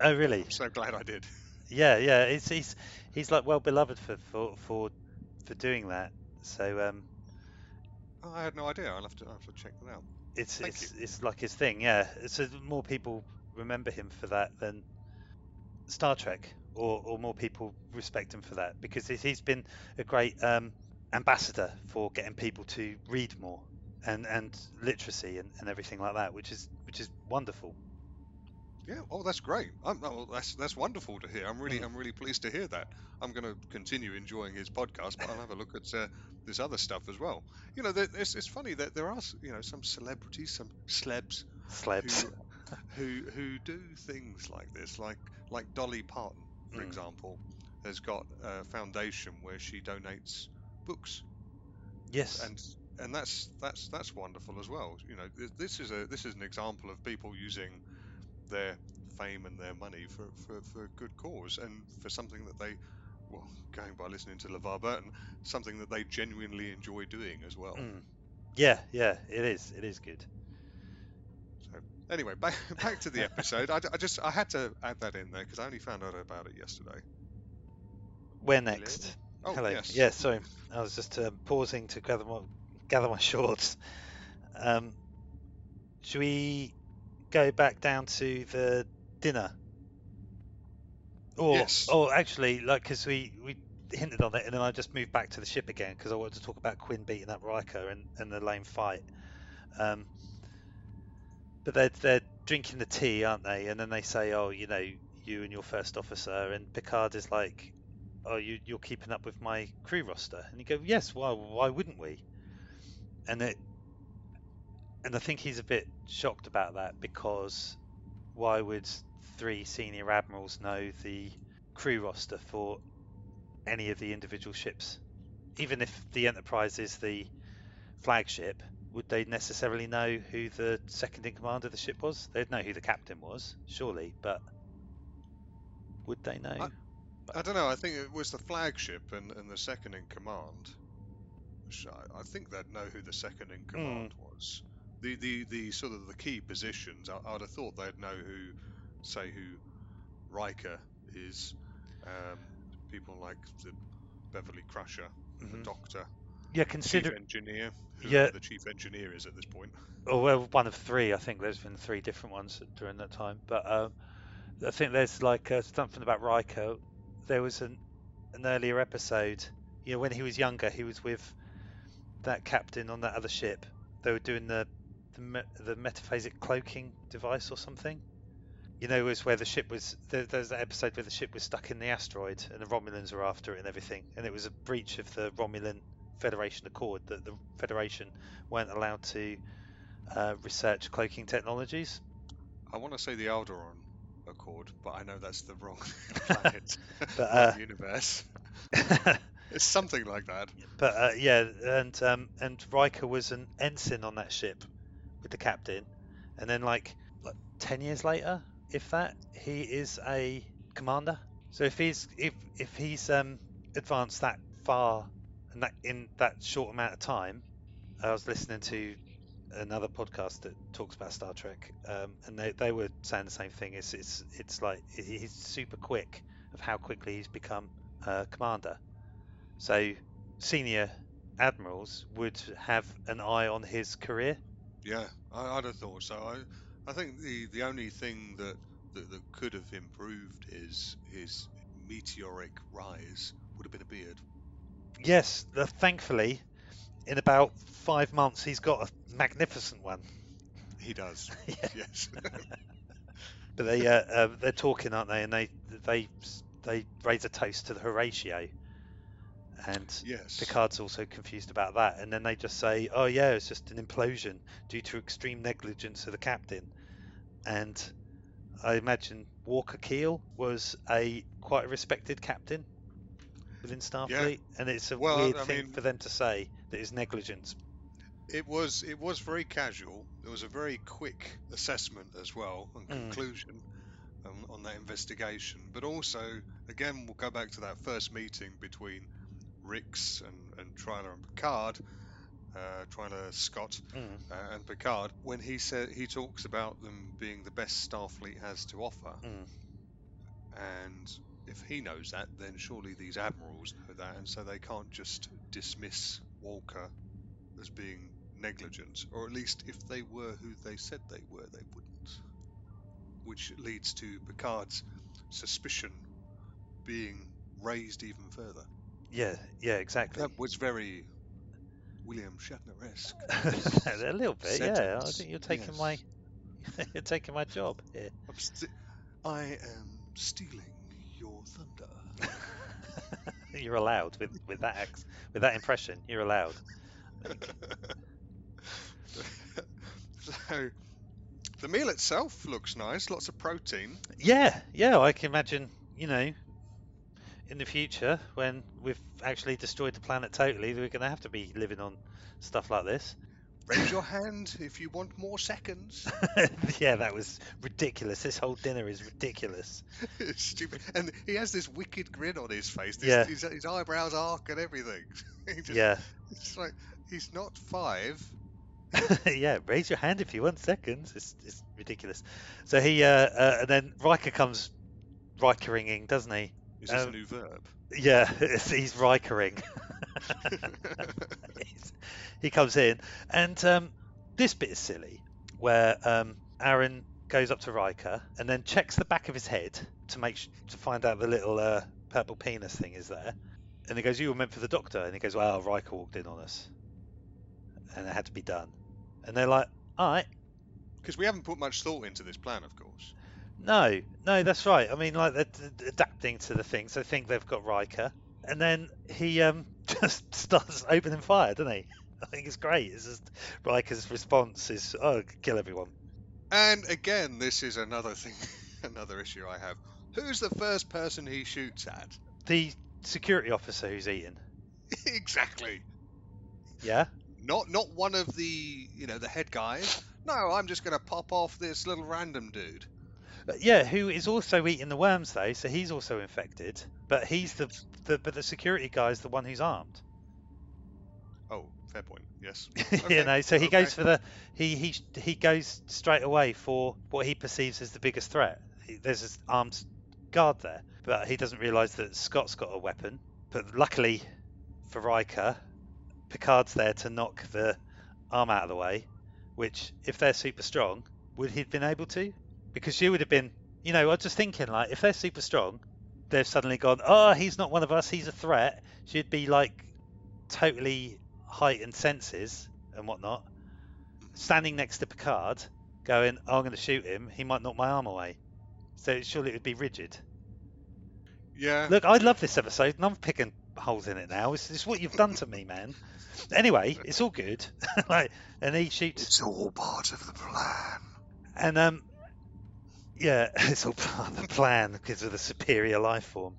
Oh really?
I'm so glad I did.
Yeah, yeah. It's he's he's like well beloved for for for, for doing that. So um,
Oh, I had no idea. I'll have to I'll have to check that out.
it's
Thank
it's it's like his thing. Yeah, so more people remember him for that than Star Trek, or or more people respect him for that because he's- he's been a great um, ambassador for getting people to read more and and literacy and, and everything like that, which is which is wonderful.
Yeah, oh, that's great. I'm, oh, that's that's wonderful to hear. I'm really
Mm.
I'm really pleased to hear that. I'm going to continue enjoying his podcast, but I'll have a look at uh, this other stuff as well. You know, there, it's, it's funny that there are you know some celebrities, some slebs,
Slabs.
who who who do things like this, like like Dolly Parton, for
Mm.
example, has got a foundation where she donates books,
Yes.
and and that's that's that's wonderful as well. You know, this is a this is an example of people using their fame and their money for for, for a good cause and for something that they. Well, going by listening to LeVar Burton, something that they genuinely enjoy doing as well.
Mm. Yeah, yeah, it is. It is good.
So anyway, back back to the episode. I, I just I had to add that in there because I only found out about it yesterday.
Where next?
Oh
Hello.
yes.
Yeah, sorry. I was just um, pausing to gather my gather my shorts. Um, should we go back down to the dinner? Or,
Yes.
or actually, like, because we we hinted on it, and then I just moved back to the ship again because I wanted to talk about Quinn beating up Riker and, and the lame fight. Um, but they're they're drinking the tea, aren't they? And then they say, "Oh, you know, you and your first officer," and Picard is like, "Oh, you you're keeping up with my crew roster," and you go, "Yes, why why wouldn't we?" And it and I think he's a bit shocked about that because why would three senior admirals know the crew roster for any of the individual ships? Even if the Enterprise is the flagship, would they necessarily know who the second in command of the ship was? They'd know who the captain was, surely, but would they know?
I don't know. I think it was the flagship and, and the second in command. I, I think they'd know who the second in hmm. command was. The, the the sort of the key positions. I, I'd have thought they'd know who, say, who Riker is. Um, people like the Beverly Crusher, the
Mhm.
Doctor,
Yeah,
chief
consider.
engineer. Who
Yeah.
the chief engineer is at this point.
Oh, well, one of three. I think there's been three different ones during that time. But um, I think there's like uh, something about Riker. There was an an earlier episode. You know, when he was younger, he was with that captain on that other ship. They were doing the the, me- the metaphasic cloaking device or something. You know, it was where the ship was. There, there's that episode where the ship was stuck in the asteroid and the Romulans were after it and everything, and it was a breach of the Romulan Federation Accord that the Federation weren't allowed to uh, research cloaking technologies.
I want to say the Alderon Accord, but I know that's the wrong planet,
But, uh,
universe. It's something like that.
but uh, yeah, and um, and Riker was an ensign on that ship the captain, and then like, like ten years later, if that, he is a commander. So if he's if if he's um, advanced that far and that in that short amount of time, I was listening to another podcast that talks about Star Trek, um, and they, they were saying the same thing. It's it's it's like he's super quick of how quickly he's become uh, commander. So senior admirals would have an eye on his career.
Yeah, I, I'd have thought so. I, I think the, the only thing that, that that could have improved his his meteoric rise would have been a beard.
Yes, the, thankfully, in about five months, he's got a magnificent one.
He does. Yes.
But they uh, uh, they're talking, aren't they? And they they they raise a toast to the Horatio, and
yes.
Picard's also confused about that. And then they just say, "Oh yeah, it's just an implosion due to extreme negligence of the captain." And I imagine Walker Keel was a quite a respected captain within Starfleet, and it's a
Well,
weird
I
thing
mean-
for them to say that it's negligence.
It was it was very casual. There was a very quick assessment as well and
Mm.
conclusion um, on that investigation. But also, again, we'll go back to that first meeting between Rixx and, and Tryla and Picard, uh, Tryla Scott
Mm.
uh, and Picard, when he said he talks about them being the best Starfleet has to offer,
Mm.
and if he knows that, then surely these admirals know that, and so they can't just dismiss Walker as being negligence, or at least if they were who they said they were, they wouldn't. Which leads to Picard's suspicion being raised even further.
Yeah, yeah, exactly.
That was very William Shatner-esque.
a little bit, yeah. I think you're taking
yes.
my you're taking my job here.
I'm sti- I am stealing your thunder.
you're allowed with with that ex- with that impression. You're allowed.
so, the meal itself looks nice. Lots of protein.
Yeah, yeah. I can imagine. You know, in the future when we've actually destroyed the planet totally, we're going to have to be living on stuff like this.
Raise your hand if you want more seconds.
yeah, that was ridiculous. This whole dinner is ridiculous.
It's stupid. And he has this wicked grin on his face. This,
Yeah.
His, his eyebrows arc and everything. He just-
Yeah,
It's like he's not five.
yeah. Raise your hand if you want seconds. It's, it's ridiculous. So he, uh, uh, and then Riker comes Rikeringing, doesn't he?
Is this
Um,
a new verb?
Yeah, he's Rikering. He's- he comes in, and um, this bit is silly, where um, Aaron goes up to Riker and then checks the back of his head to make sh- to find out the little uh, purple penis thing is there, and he goes, "You were meant for the doctor," and he goes, "Well, Riker walked in on us, and it had to be done," and they're like, "All right."
Because we haven't put much thought into this plan, of course.
No, no, that's right. I mean, like they're adapting to the thing, so they think they've got Riker, and then he um, just starts opening fire, doesn't he? I think it's great. It's just Riker's response is, "Oh, kill everyone."
And again, this is another thing, another issue I have. Who's the first person he shoots at?
The security officer who's eating,
exactly.
yeah,
Not not one of the you know the head guys. No, I'm just going to pop off this little random dude.
Yeah, who is also eating the worms though, so he's also infected. But he's the, the but the security guy's the one who's armed.
Oh, fair point. Yes.
you
Okay,
know, so he
okay.
goes for the he he he goes straight away for what he perceives as the biggest threat. He, there's this armed guard there, but he doesn't realise that Scott's got a weapon. But luckily for Riker, Picard's there to knock the arm out of the way. Which, if they're super strong, would he have been able to? Because she would have been, you know, I was just thinking like, if they're super strong, they've suddenly gone, oh, he's not one of us, he's a threat. She'd be like totally heightened senses and whatnot, standing next to Picard, going, oh, I'm going to shoot him. He might knock my arm away. So surely it would be rigid.
Yeah.
Look, I love this episode, and I'm picking holes in it now. It's, it's what you've done to me, man. Anyway, it's all good. like, and he shoots,
It's all part of the plan.
and um, yeah, it's all part of the plan because of the superior life form.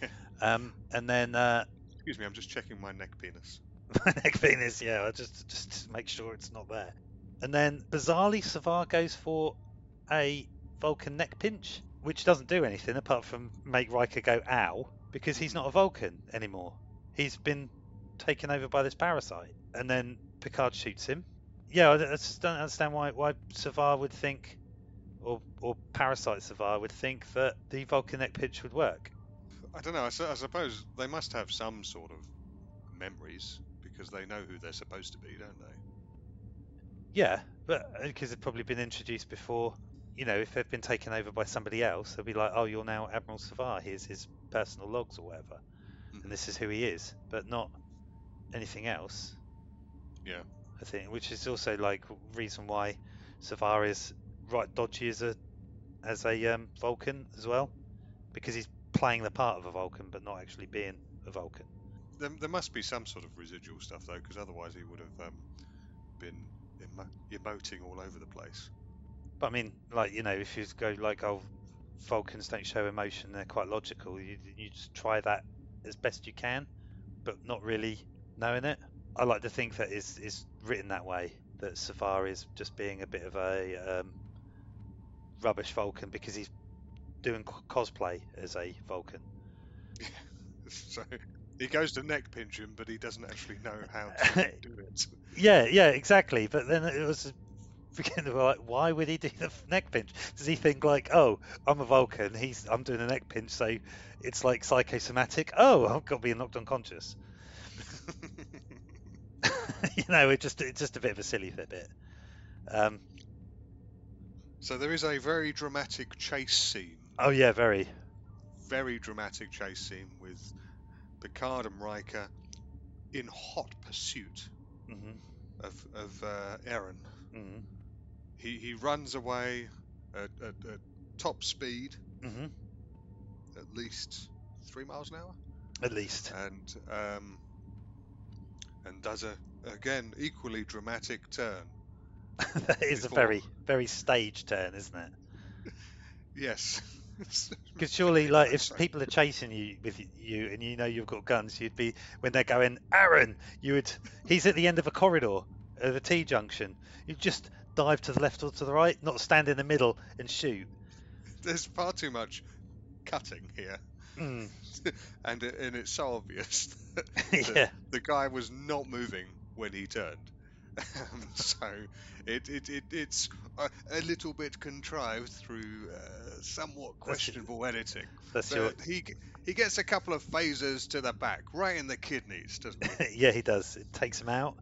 Um, and then uh,
Excuse me, I'm just checking my neck penis.
My neck penis, yeah, I just just to make sure it's not there. And then bizarrely, Savar goes for a Vulcan neck pinch, which doesn't do anything apart from make Riker go ow, because he's not a Vulcan anymore. He's been taken over by this parasite. And then Picard shoots him. Yeah, I I just don't understand why why Savar would think, or or parasite Savar would think that the Vulcan pitch would work.
I don't know. I, su- I suppose they must have some sort of memories because they know who they're supposed to be, don't they?
Yeah, but because they've probably been introduced before, you know, if they've been taken over by somebody else, they'll be like, "Oh, you're now Admiral Savar. Here's his personal logs or whatever,
Mhm.
and this is who he is," but not anything else.
Yeah.
I think, which is also like reason why Savar is right dodgy as a as a um, Vulcan as well, because he's playing the part of a Vulcan but not actually being a Vulcan.
There, there must be some sort of residual stuff though, because otherwise he would have um, been emo- emoting all over the place.
But I mean, like you know, if you go like, oh, Vulcans don't show emotion; they're quite logical. You you just try that as best you can, but not really knowing it. I like to think that is is written that way. That Savar is just being a bit of a um, rubbish Vulcan because he's doing co- cosplay as a Vulcan.
so he goes to neck pinch him, but he doesn't actually know how to do it.
Yeah, yeah, exactly. But then it was beginning of like, why would he do the neck pinch? Does he think like, oh, I'm a Vulcan, he's I'm doing a neck pinch, so it's like psychosomatic? Oh, I've got to be knocked unconscious. you know, it just it's just a bit of a silly bit. Um,
So there is a very dramatic chase scene,
oh yeah, very.
very dramatic chase scene with Picard and Riker in hot pursuit
hmm
of of uh, Aaron.
hmm
He he runs away at, at, at top speed,
hmm
at least three miles an hour,
At least.
and um, and does a again equally dramatic turn.
that is a very very stage turn, isn't it?
Yes.
Because surely, like, if people are chasing you with you and you know you've got guns, you'd be when they're going, Aaron, you would. He's at the end of a corridor of a T junction. You just dive to the left or to the right, not stand in the middle and shoot.
there's far too much cutting here,
Mm.
and and it's so obvious that
yeah,
the guy was not moving when he turned. Um, so it, it, it it's a, a little bit contrived through uh, somewhat questionable editing.
that's your.
He he gets a couple of phasers to the back, right in the kidneys, doesn't he?
yeah, he does. It takes him out,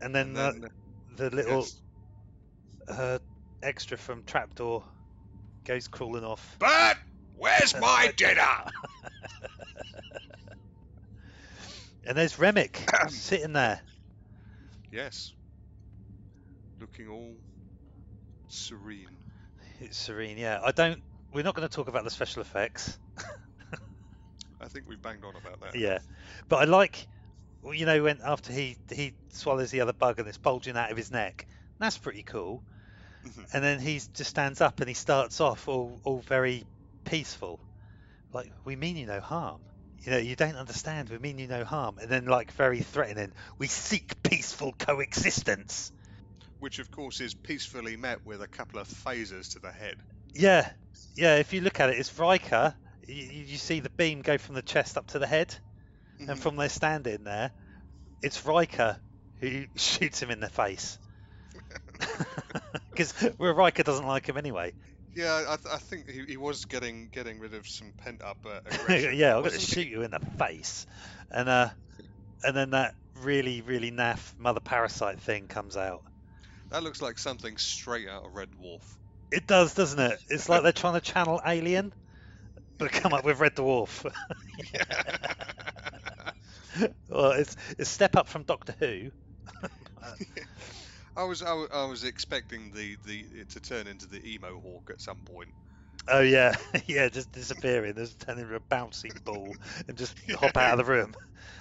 and then,
And
the, the little
yes.
uh, extra from Trapdoor goes crawling off.
But where's my dinner?
And there's Remmick sitting there.
Yes. Looking all serene.
It's serene, yeah. I don't. We're not going to talk about the special effects.
I think we've banged on about that.
yeah, but I like, you know, when after he he swallows the other bug and it's bulging out of his neck. That's pretty cool.
Mhm.
And then he just stands up and he starts off all all very peaceful, like we mean you no harm. You know, you don't understand. We mean you no harm. And then like very threatening. We seek peaceful coexistence.
Which, of course, is peacefully met with a couple of phasers to the head.
Yeah, yeah. If you look at it, it's Riker. You, you see the beam go from the chest up to the head,
Mhm.
and from there standing there, it's Riker who shoots him in the face. Because Riker doesn't like him anyway.
Yeah, I, th- I think he, he was getting getting rid of some pent up uh, aggression.
yeah, I'm going to shoot you in the face, and uh, and then that really really naff mother parasite thing comes out.
That looks like something straight out of Red Dwarf.
It does, doesn't it? It's like they're trying to channel Alien, but come up with Red Dwarf. well, it's it's step up from Doctor Who.
I was I, I was expecting the, the it to turn into the Emohawk at some point.
Oh yeah, yeah, just disappearing, just turn into a bouncing ball and just hop out of the room.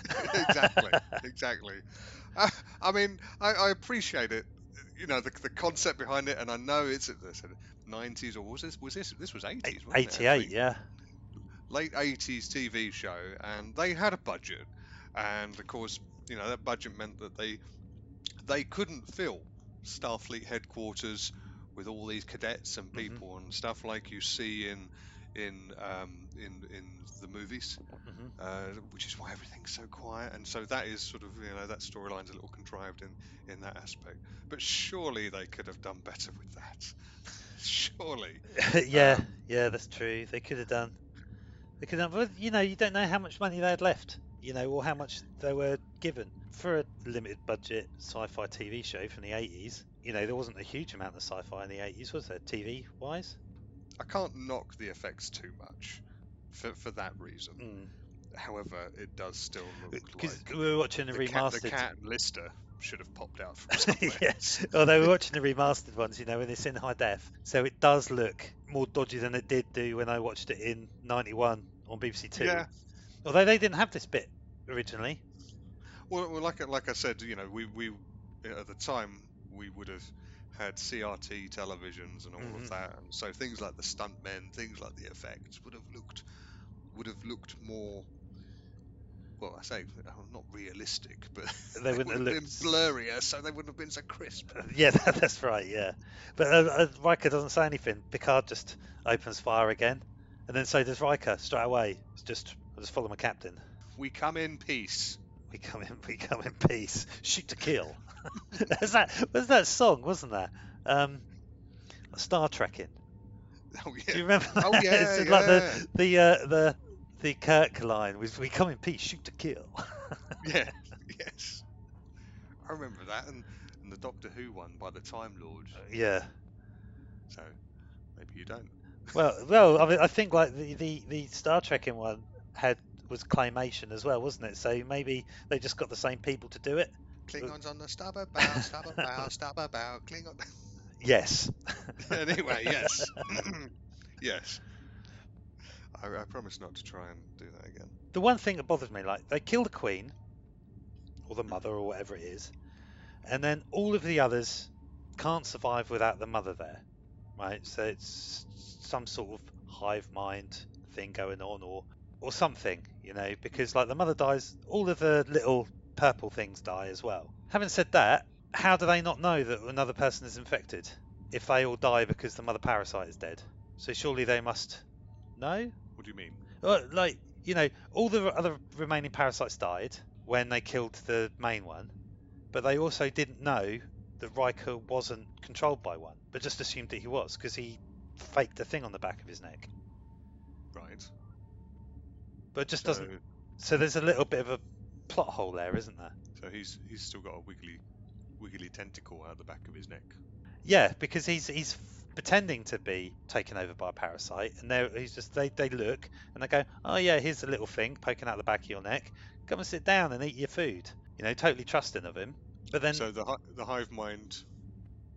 exactly, exactly. Uh, I mean, I, I appreciate it. You know, the, the concept behind it, and I know it's a 90s or was this was this this was 80s?
Eighty-eight, yeah.
late 80s TV show, and they had a budget, and of course, you know that budget meant that they they couldn't fill Starfleet headquarters with all these cadets and
Mhm.
people and stuff like you see in in um, in in the movies,
Mhm.
uh, which is why everything's so quiet. And so that is sort of you know that storyline's a little contrived in in that aspect. But surely they could have done better with that. surely.
yeah,
Um,
yeah, that's true. They could have done. They could have, you know, you don't know how much money they had left, you know, or how much they were given for a limited budget sci-fi TV show from the 80s. You know, there wasn't a huge amount of sci-fi in the 80s, was there? TV wise.
I can't knock the effects too much for for that reason.
Mm.
However, it does still look like
we were watching the,
the, cat,
remastered.
the cat and Lister should have popped out from somewhere.
yes. Although we're watching the remastered ones, you know, and it's in high def, so it does look more dodgy than it did do when I watched it in '91 on BBC Two.
Yeah.
Although they didn't have this bit originally.
Well, well, like I- like I said, you know, we we at the time we would have had CRT televisions and all
Mhm.
of that, and so things like the stuntmen, things like the effects would have looked would have looked more. Well, I say not realistic, but
They wouldn't
would
have
have been
looked-
blurrier, so they wouldn't have been so crisp.
Yeah, that, that's right. Yeah, but uh, uh, Riker doesn't say anything. Picard just opens fire again, and then so does Riker straight away. It's just I just follow my captain.
We come in peace.
We come in, we come in peace. Shoot to kill. was that was that song, wasn't that? Um, Star Trekking.
Oh
Do you remember?
Oh,
that?
yeah,
it's like the the uh, the the Kirk line was "We come in peace, shoot to kill."
Yeah. Yes. I remember that, and, and the Doctor Who one by the Time Lord.
Yeah.
So maybe you don't.
Well, well, I mean, I think like the, the, the Star Trekking one had was claymation as well, wasn't it? So maybe they just got the same people to do it.
Klingons on the starboard bow, starboard bow, starboard bow, Klingon.
Yes.
anyway, yes, yes. I, I promise not to try and do that again.
the one thing that bothers me, like they kill the queen, or the mother, or whatever it is, and then all of the others can't survive without the mother there, right? So it's some sort of hive mind thing going on, or or something, you know, because like the mother dies, all of the little purple things die as well. Having said that, how do they not know that another person is infected if they all die because the mother parasite is dead? So surely they must know.
What do you mean?
Well, like you know, all the other remaining parasites died when they killed the main one, but they also didn't know that Riker wasn't controlled by one, but just assumed that he was because he faked a thing on the back of his neck. But it just
So,
doesn't. So there's a little bit of a plot hole there, isn't there?
so he's he's still got a wiggly, wiggly tentacle out the back of his neck.
Yeah, because he's he's pretending to be taken over by a parasite, and they he's just they they look and they go, oh yeah, here's a little thing poking out the back of your neck. Come and sit down and eat your food. You know, totally trusting of him. But then
so the the hive mind,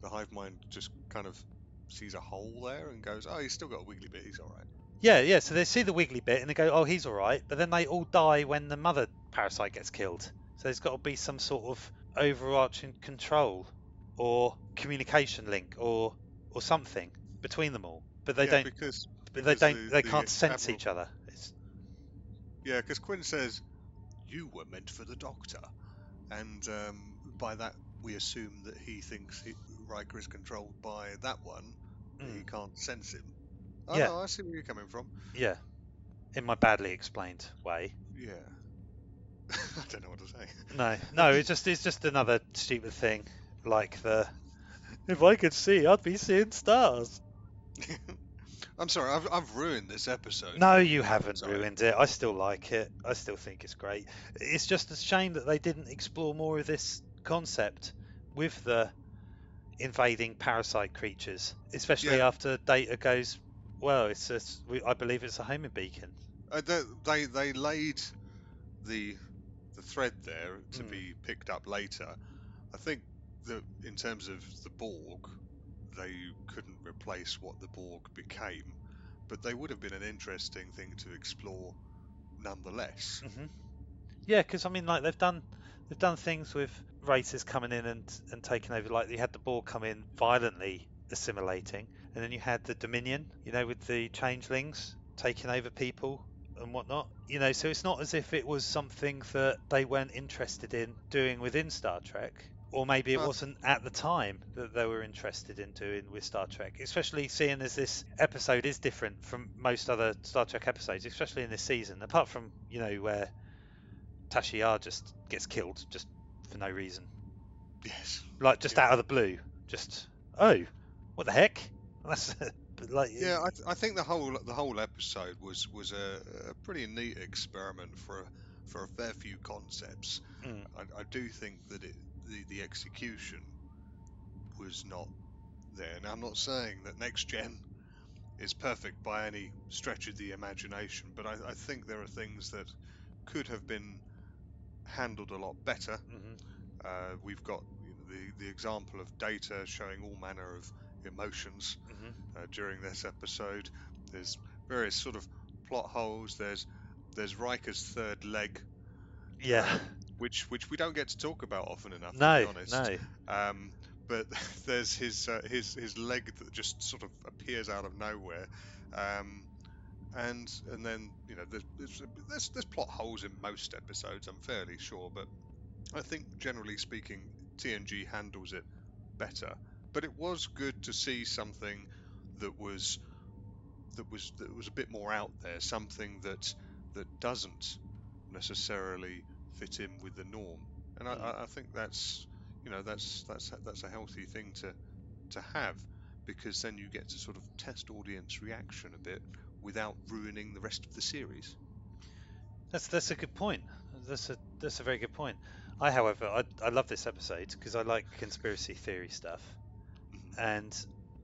the hive mind just kind of sees a hole there and goes, "Oh, he's still got a wiggly bit. He's all right."
Yeah, yeah. So they see the wiggly bit and they go, "Oh, he's all right." But then they all die when the mother parasite gets killed. So there's got to be some sort of overarching control or communication link or or something between them all. But they
yeah,
don't.
because
But they don't.
the-
they
the
can't sense
Admiral-
each other. It's,
yeah, because Quinn says, "You were meant for the Doctor," and um, by that we assume that he thinks he, Riker is controlled by that one. that He
Mm.
can't sense him. Oh,
Yeah.
no, I see where you're coming from.
yeah, in my badly explained way.
Yeah. I don't know what to say.
No, no. It's just it's just another stupid thing, like the. If I could see, I'd be seeing stars.
I'm sorry, I've, I've ruined this episode.
No, you haven't
Sorry.
ruined it. I still like it. I still think it's great. It's just a shame that they didn't explore more of this concept with the invading parasite creatures, especially
Yeah.
after Data goes. Well, it's we- I believe it's a homing beacon.
Uh, they, they they laid the the thread there to
Mm.
be picked up later. I think that in terms of the Borg, they couldn't replace what the Borg became, but they would have been an interesting thing to explore nonetheless.
hmm Yeah, because I mean, like they've done they've done things with races coming in and and taking over. Like you had the Borg come in violently assimilating, and then you had the Dominion, you know, with the changelings taking over people and whatnot. You know, so it's not as if it was something that they weren't interested in doing within Star Trek. Or maybe it wasn't at the time that they were interested in doing with Star Trek, especially seeing as this episode is different from most other Star Trek episodes, especially in this season. Apart from you know where Tasha Yar just gets killed just for no reason,
Yes.
like just
Yeah.
out of the blue. Just oh, what the heck? That's like
Yeah, I, th- I think the whole the whole episode was was a, a pretty neat experiment for a, for a fair few concepts.
Mm.
I, I do think that it, the the execution was not there. Now I'm not saying that next gen is perfect by any stretch of the imagination, but I, I think there are things that could have been handled a lot better.
mhm.
Uh, we've got the the example of Data showing all manner of emotions
Mhm.
uh, during this episode. There's various sort of plot holes. There's there's Riker's third leg,
yeah,
which which we don't get to talk about often enough. to
no,
be honest.
no,
Um, but there's his uh, his his leg that just sort of appears out of nowhere. Um, and and then you know there's, there's there's there's plot holes in most episodes. I'm fairly sure, but I think generally speaking, TNG handles it better. But it was good to see something that was that was that was a bit more out there, something that that doesn't necessarily fit in with the norm. And I,
Mm.
I, I think that's you know that's that's that's a healthy thing to to have because then you get to sort of test audience reaction a bit without ruining the rest of the series.
that's that's a good point. That's a that's a very good point. I, however, I, I love this episode because I like conspiracy theory stuff. And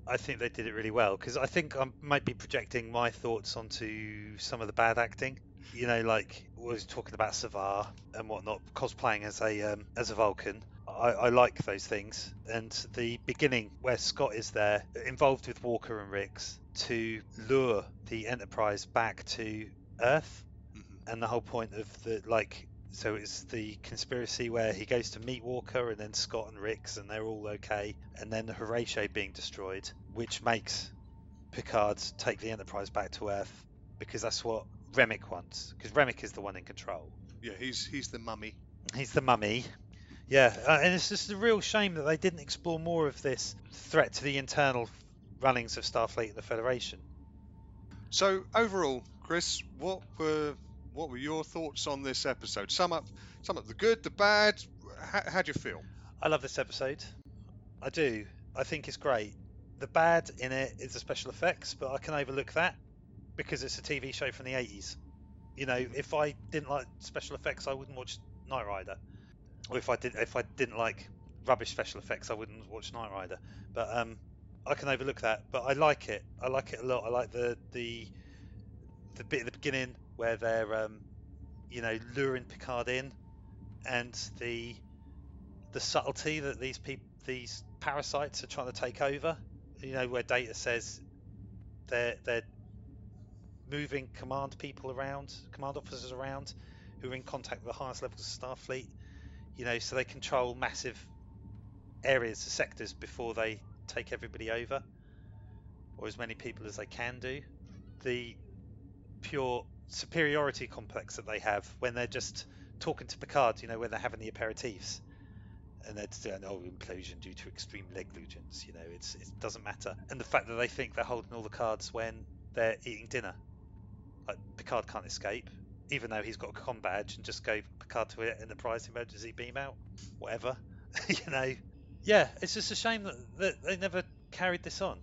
I think they did it really well. Because I think I might be projecting my thoughts onto some of the bad acting. You know, like was talking about Savar and whatnot, cosplaying as a um, as a Vulcan. I, I like those things, and the beginning where Scott is there, involved with Walker and Rixx to lure the Enterprise back to Earth
Mhm.
and the whole point of the like so it's the conspiracy where he goes to meet Walker and then Scott and Rixx and they're all okay. And then the Horatio being destroyed which makes Picard take the Enterprise back to Earth because that's what Remmick wants because Remmick is the one in control.
Yeah, he's he's the mummy.
he's the mummy. Yeah uh, and it's just a real shame that they didn't explore more of this threat to the internal runnings of Starfleet and the Federation.
So overall, Chris, what were what were your thoughts on this episode? Sum up sum up the good, the bad. How, how'd you feel?
I love this episode. I do. I think it's great. The bad in it is the special effects, but I can overlook that because it's a TV show from the 80s. You know, if I didn't like special effects, I wouldn't watch Knight Rider. Or if I did, if I didn't like rubbish special effects, I wouldn't watch Knight Rider. But um, I can overlook that. But I like it. I like it a lot. I like the the the bit at the beginning where they're um, you know luring Picard in, and the the subtlety that these people, these parasites, are trying to take over. You know, where Data says they're they're moving command people around, command officers around, who are in contact with the highest levels of Starfleet. You know, so they control massive areas, sectors before they take everybody over, or as many people as they can do. The pure superiority complex that they have when they're just talking to Picard, you know, when they're having the aperitifs and they're saying, "Oh, implosion due to extreme negligence." You know, it's it doesn't matter. And the fact that they think they're holding all the cards when they're eating dinner, like Picard can't escape, even though he's got a com badge, and just go Picard to it Enterprise emergency beam out, whatever. you know, yeah, it's just a shame that, that they never carried this on.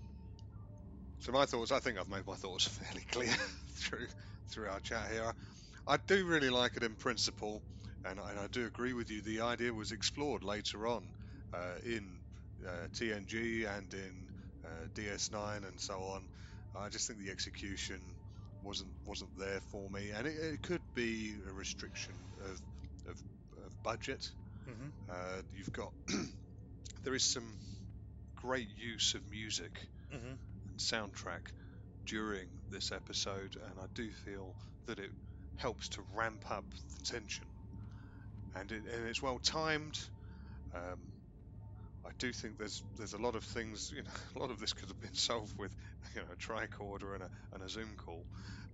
So my thoughts, I think I've made my thoughts fairly clear through through our chat here. I do really like it in principle, and, I- and I do agree with you. The idea was explored later on uh, in uh, TNG and in uh, DS9 and so on. I just think the execution wasn't wasn't there for me, and it, it could be a restriction of of, of budget.
hmm
Uh, you've got there is some great use of music
hmm
and soundtrack during this episode, and I do feel that it helps to ramp up the tension, and, it, and it's well timed. Um, I do think there's there's a lot of things, you know, a lot of this could have been solved with, you know, a tricorder and a and a Zoom call,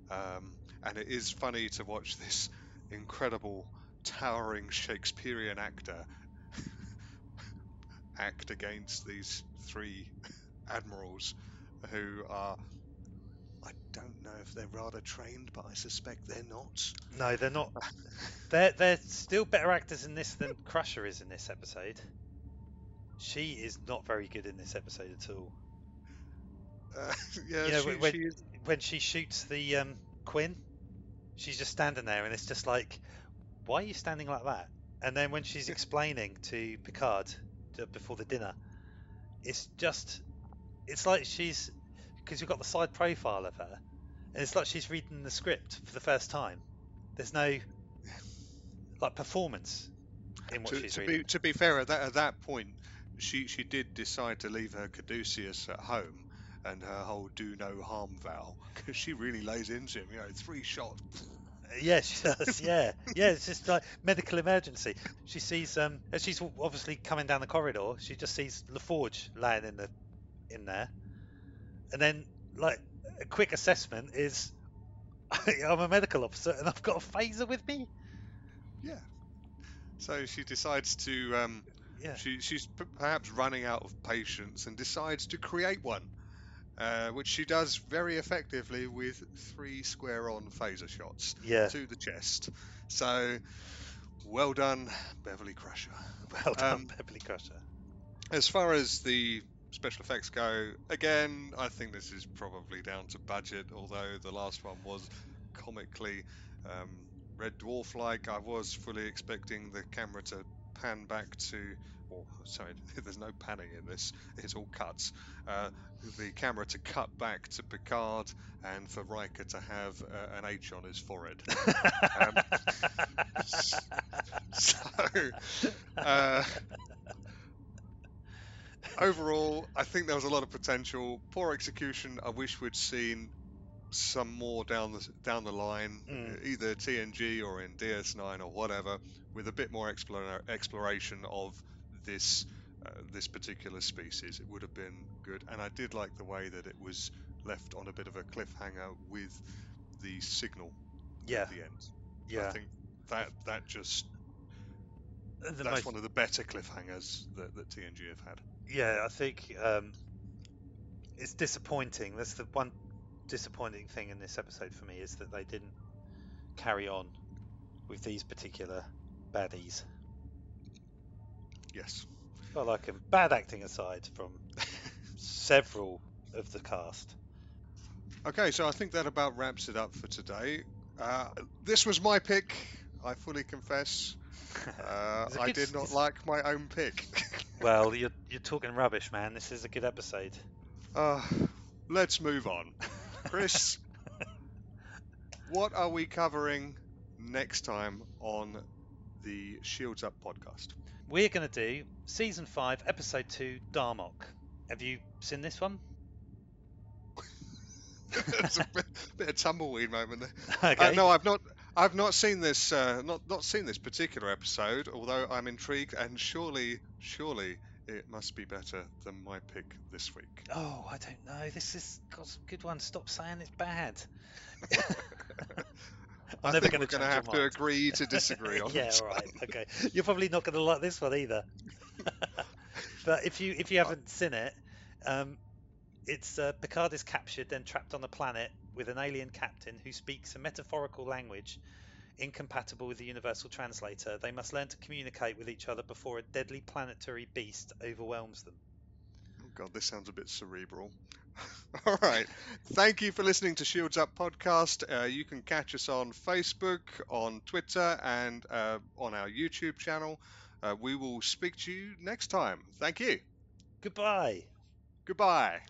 um, and it is funny to watch this incredible, towering Shakespearean actor act against these three admirals who are don't know if they're rather trained, but I suspect they're not.
No, they're not. They're they're still better actors in this than Crusher is in this episode. She is not very good in this episode at all.
Uh, yeah,
You know,
she,
when-
she.
When she shoots the um, Quinn, she's just standing there, and it's just like, why are you standing like that? And then when she's explaining to Picard to, before the dinner, it's just, it's like she's, because you've got the side profile of her, and it's like she's reading the script for the first time. There's no like performance in what
To,
she's
to
reading.
be to be fair, at that at that point, she she did decide to leave her Caduceus at home and her whole do no harm vow because she really lays into him. You know, three shots.
Yeah, she does. Yeah, yeah. It's just like medical emergency. She sees um, as she's obviously coming down the corridor. She just sees LaForge lying in the in there, and then like a quick assessment is, I'm a medical officer and I've got a phaser with me.
Yeah. So she decides to. Um,
Yeah.
She she's p- perhaps running out of patience and decides to create one. Uh, which she does very effectively with three square-on phaser shots
Yeah.
to the chest. So, well done, Beverly Crusher.
Well done,
Um,
Beverly Crusher.
As far as the special effects go, again, I think this is probably down to budget, although the last one was comically um, Red Dwarf like. I was fully expecting the camera to pan back to, or sorry, there's no panning in this. It's all cuts. Uh, the camera to cut back to Picard and for Riker to have uh, an H on his forehead. um, so, uh, overall, I think there was a lot of potential. Poor execution. I wish we'd seen some more down the down the line,
Mm.
either TNG or in DS9 or whatever, with a bit more explora- exploration of this uh, this particular species. It would have been good, and I did like the way that it was left on a bit of a cliffhanger with the signal
yeah,
at the end. I
yeah.
think that that just
The
that's
most-
one of the better cliffhangers that, that TNG have had.
Yeah, I think um, it's disappointing. That's the one disappointing thing in this episode for me is that they didn't carry on with these particular baddies.
Yes.
I like them. Bad acting aside from several of the cast.
Okay, so I think that about wraps it up for today. Uh, this was my pick. I fully confess. Uh, I did not like my own pick.
well, you're you're talking rubbish, man. This is a good episode.
uh, let's move on. Chris, what are we covering next time on the Shields Up podcast?
We're going to do season five, episode two, Darmok. Have you seen this one?
There's a bit, bit of tumbleweed moment there.
okay.
Uh, no, I've not. I've not seen this. Uh, not not seen this particular episode. Although I'm intrigued, and surely, surely it must be better than my pick this week.
Oh, I don't know. This has got some good ones. Stop saying it's bad.
I
I'm never
think
going
we're
to
going to have to agree to disagree on
yeah,
this.
all right. Okay. You're probably not going to like this one either. but if you if you haven't seen it, um, it's uh, Picard is captured then trapped on a planet with an alien captain who speaks a metaphorical language incompatible with the universal translator. They must learn to communicate with each other before a deadly planetary beast overwhelms them.
Oh God, this sounds a bit cerebral. All right. Thank you for listening to Shields Up podcast. Uh, you can catch us on Facebook, on Twitter, and uh, on our YouTube channel. Uh, we will speak to you next time. Thank you.
Goodbye.
Goodbye.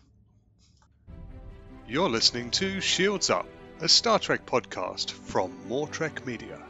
You're listening to Shields Up, a Star Trek podcast from More Trek Media.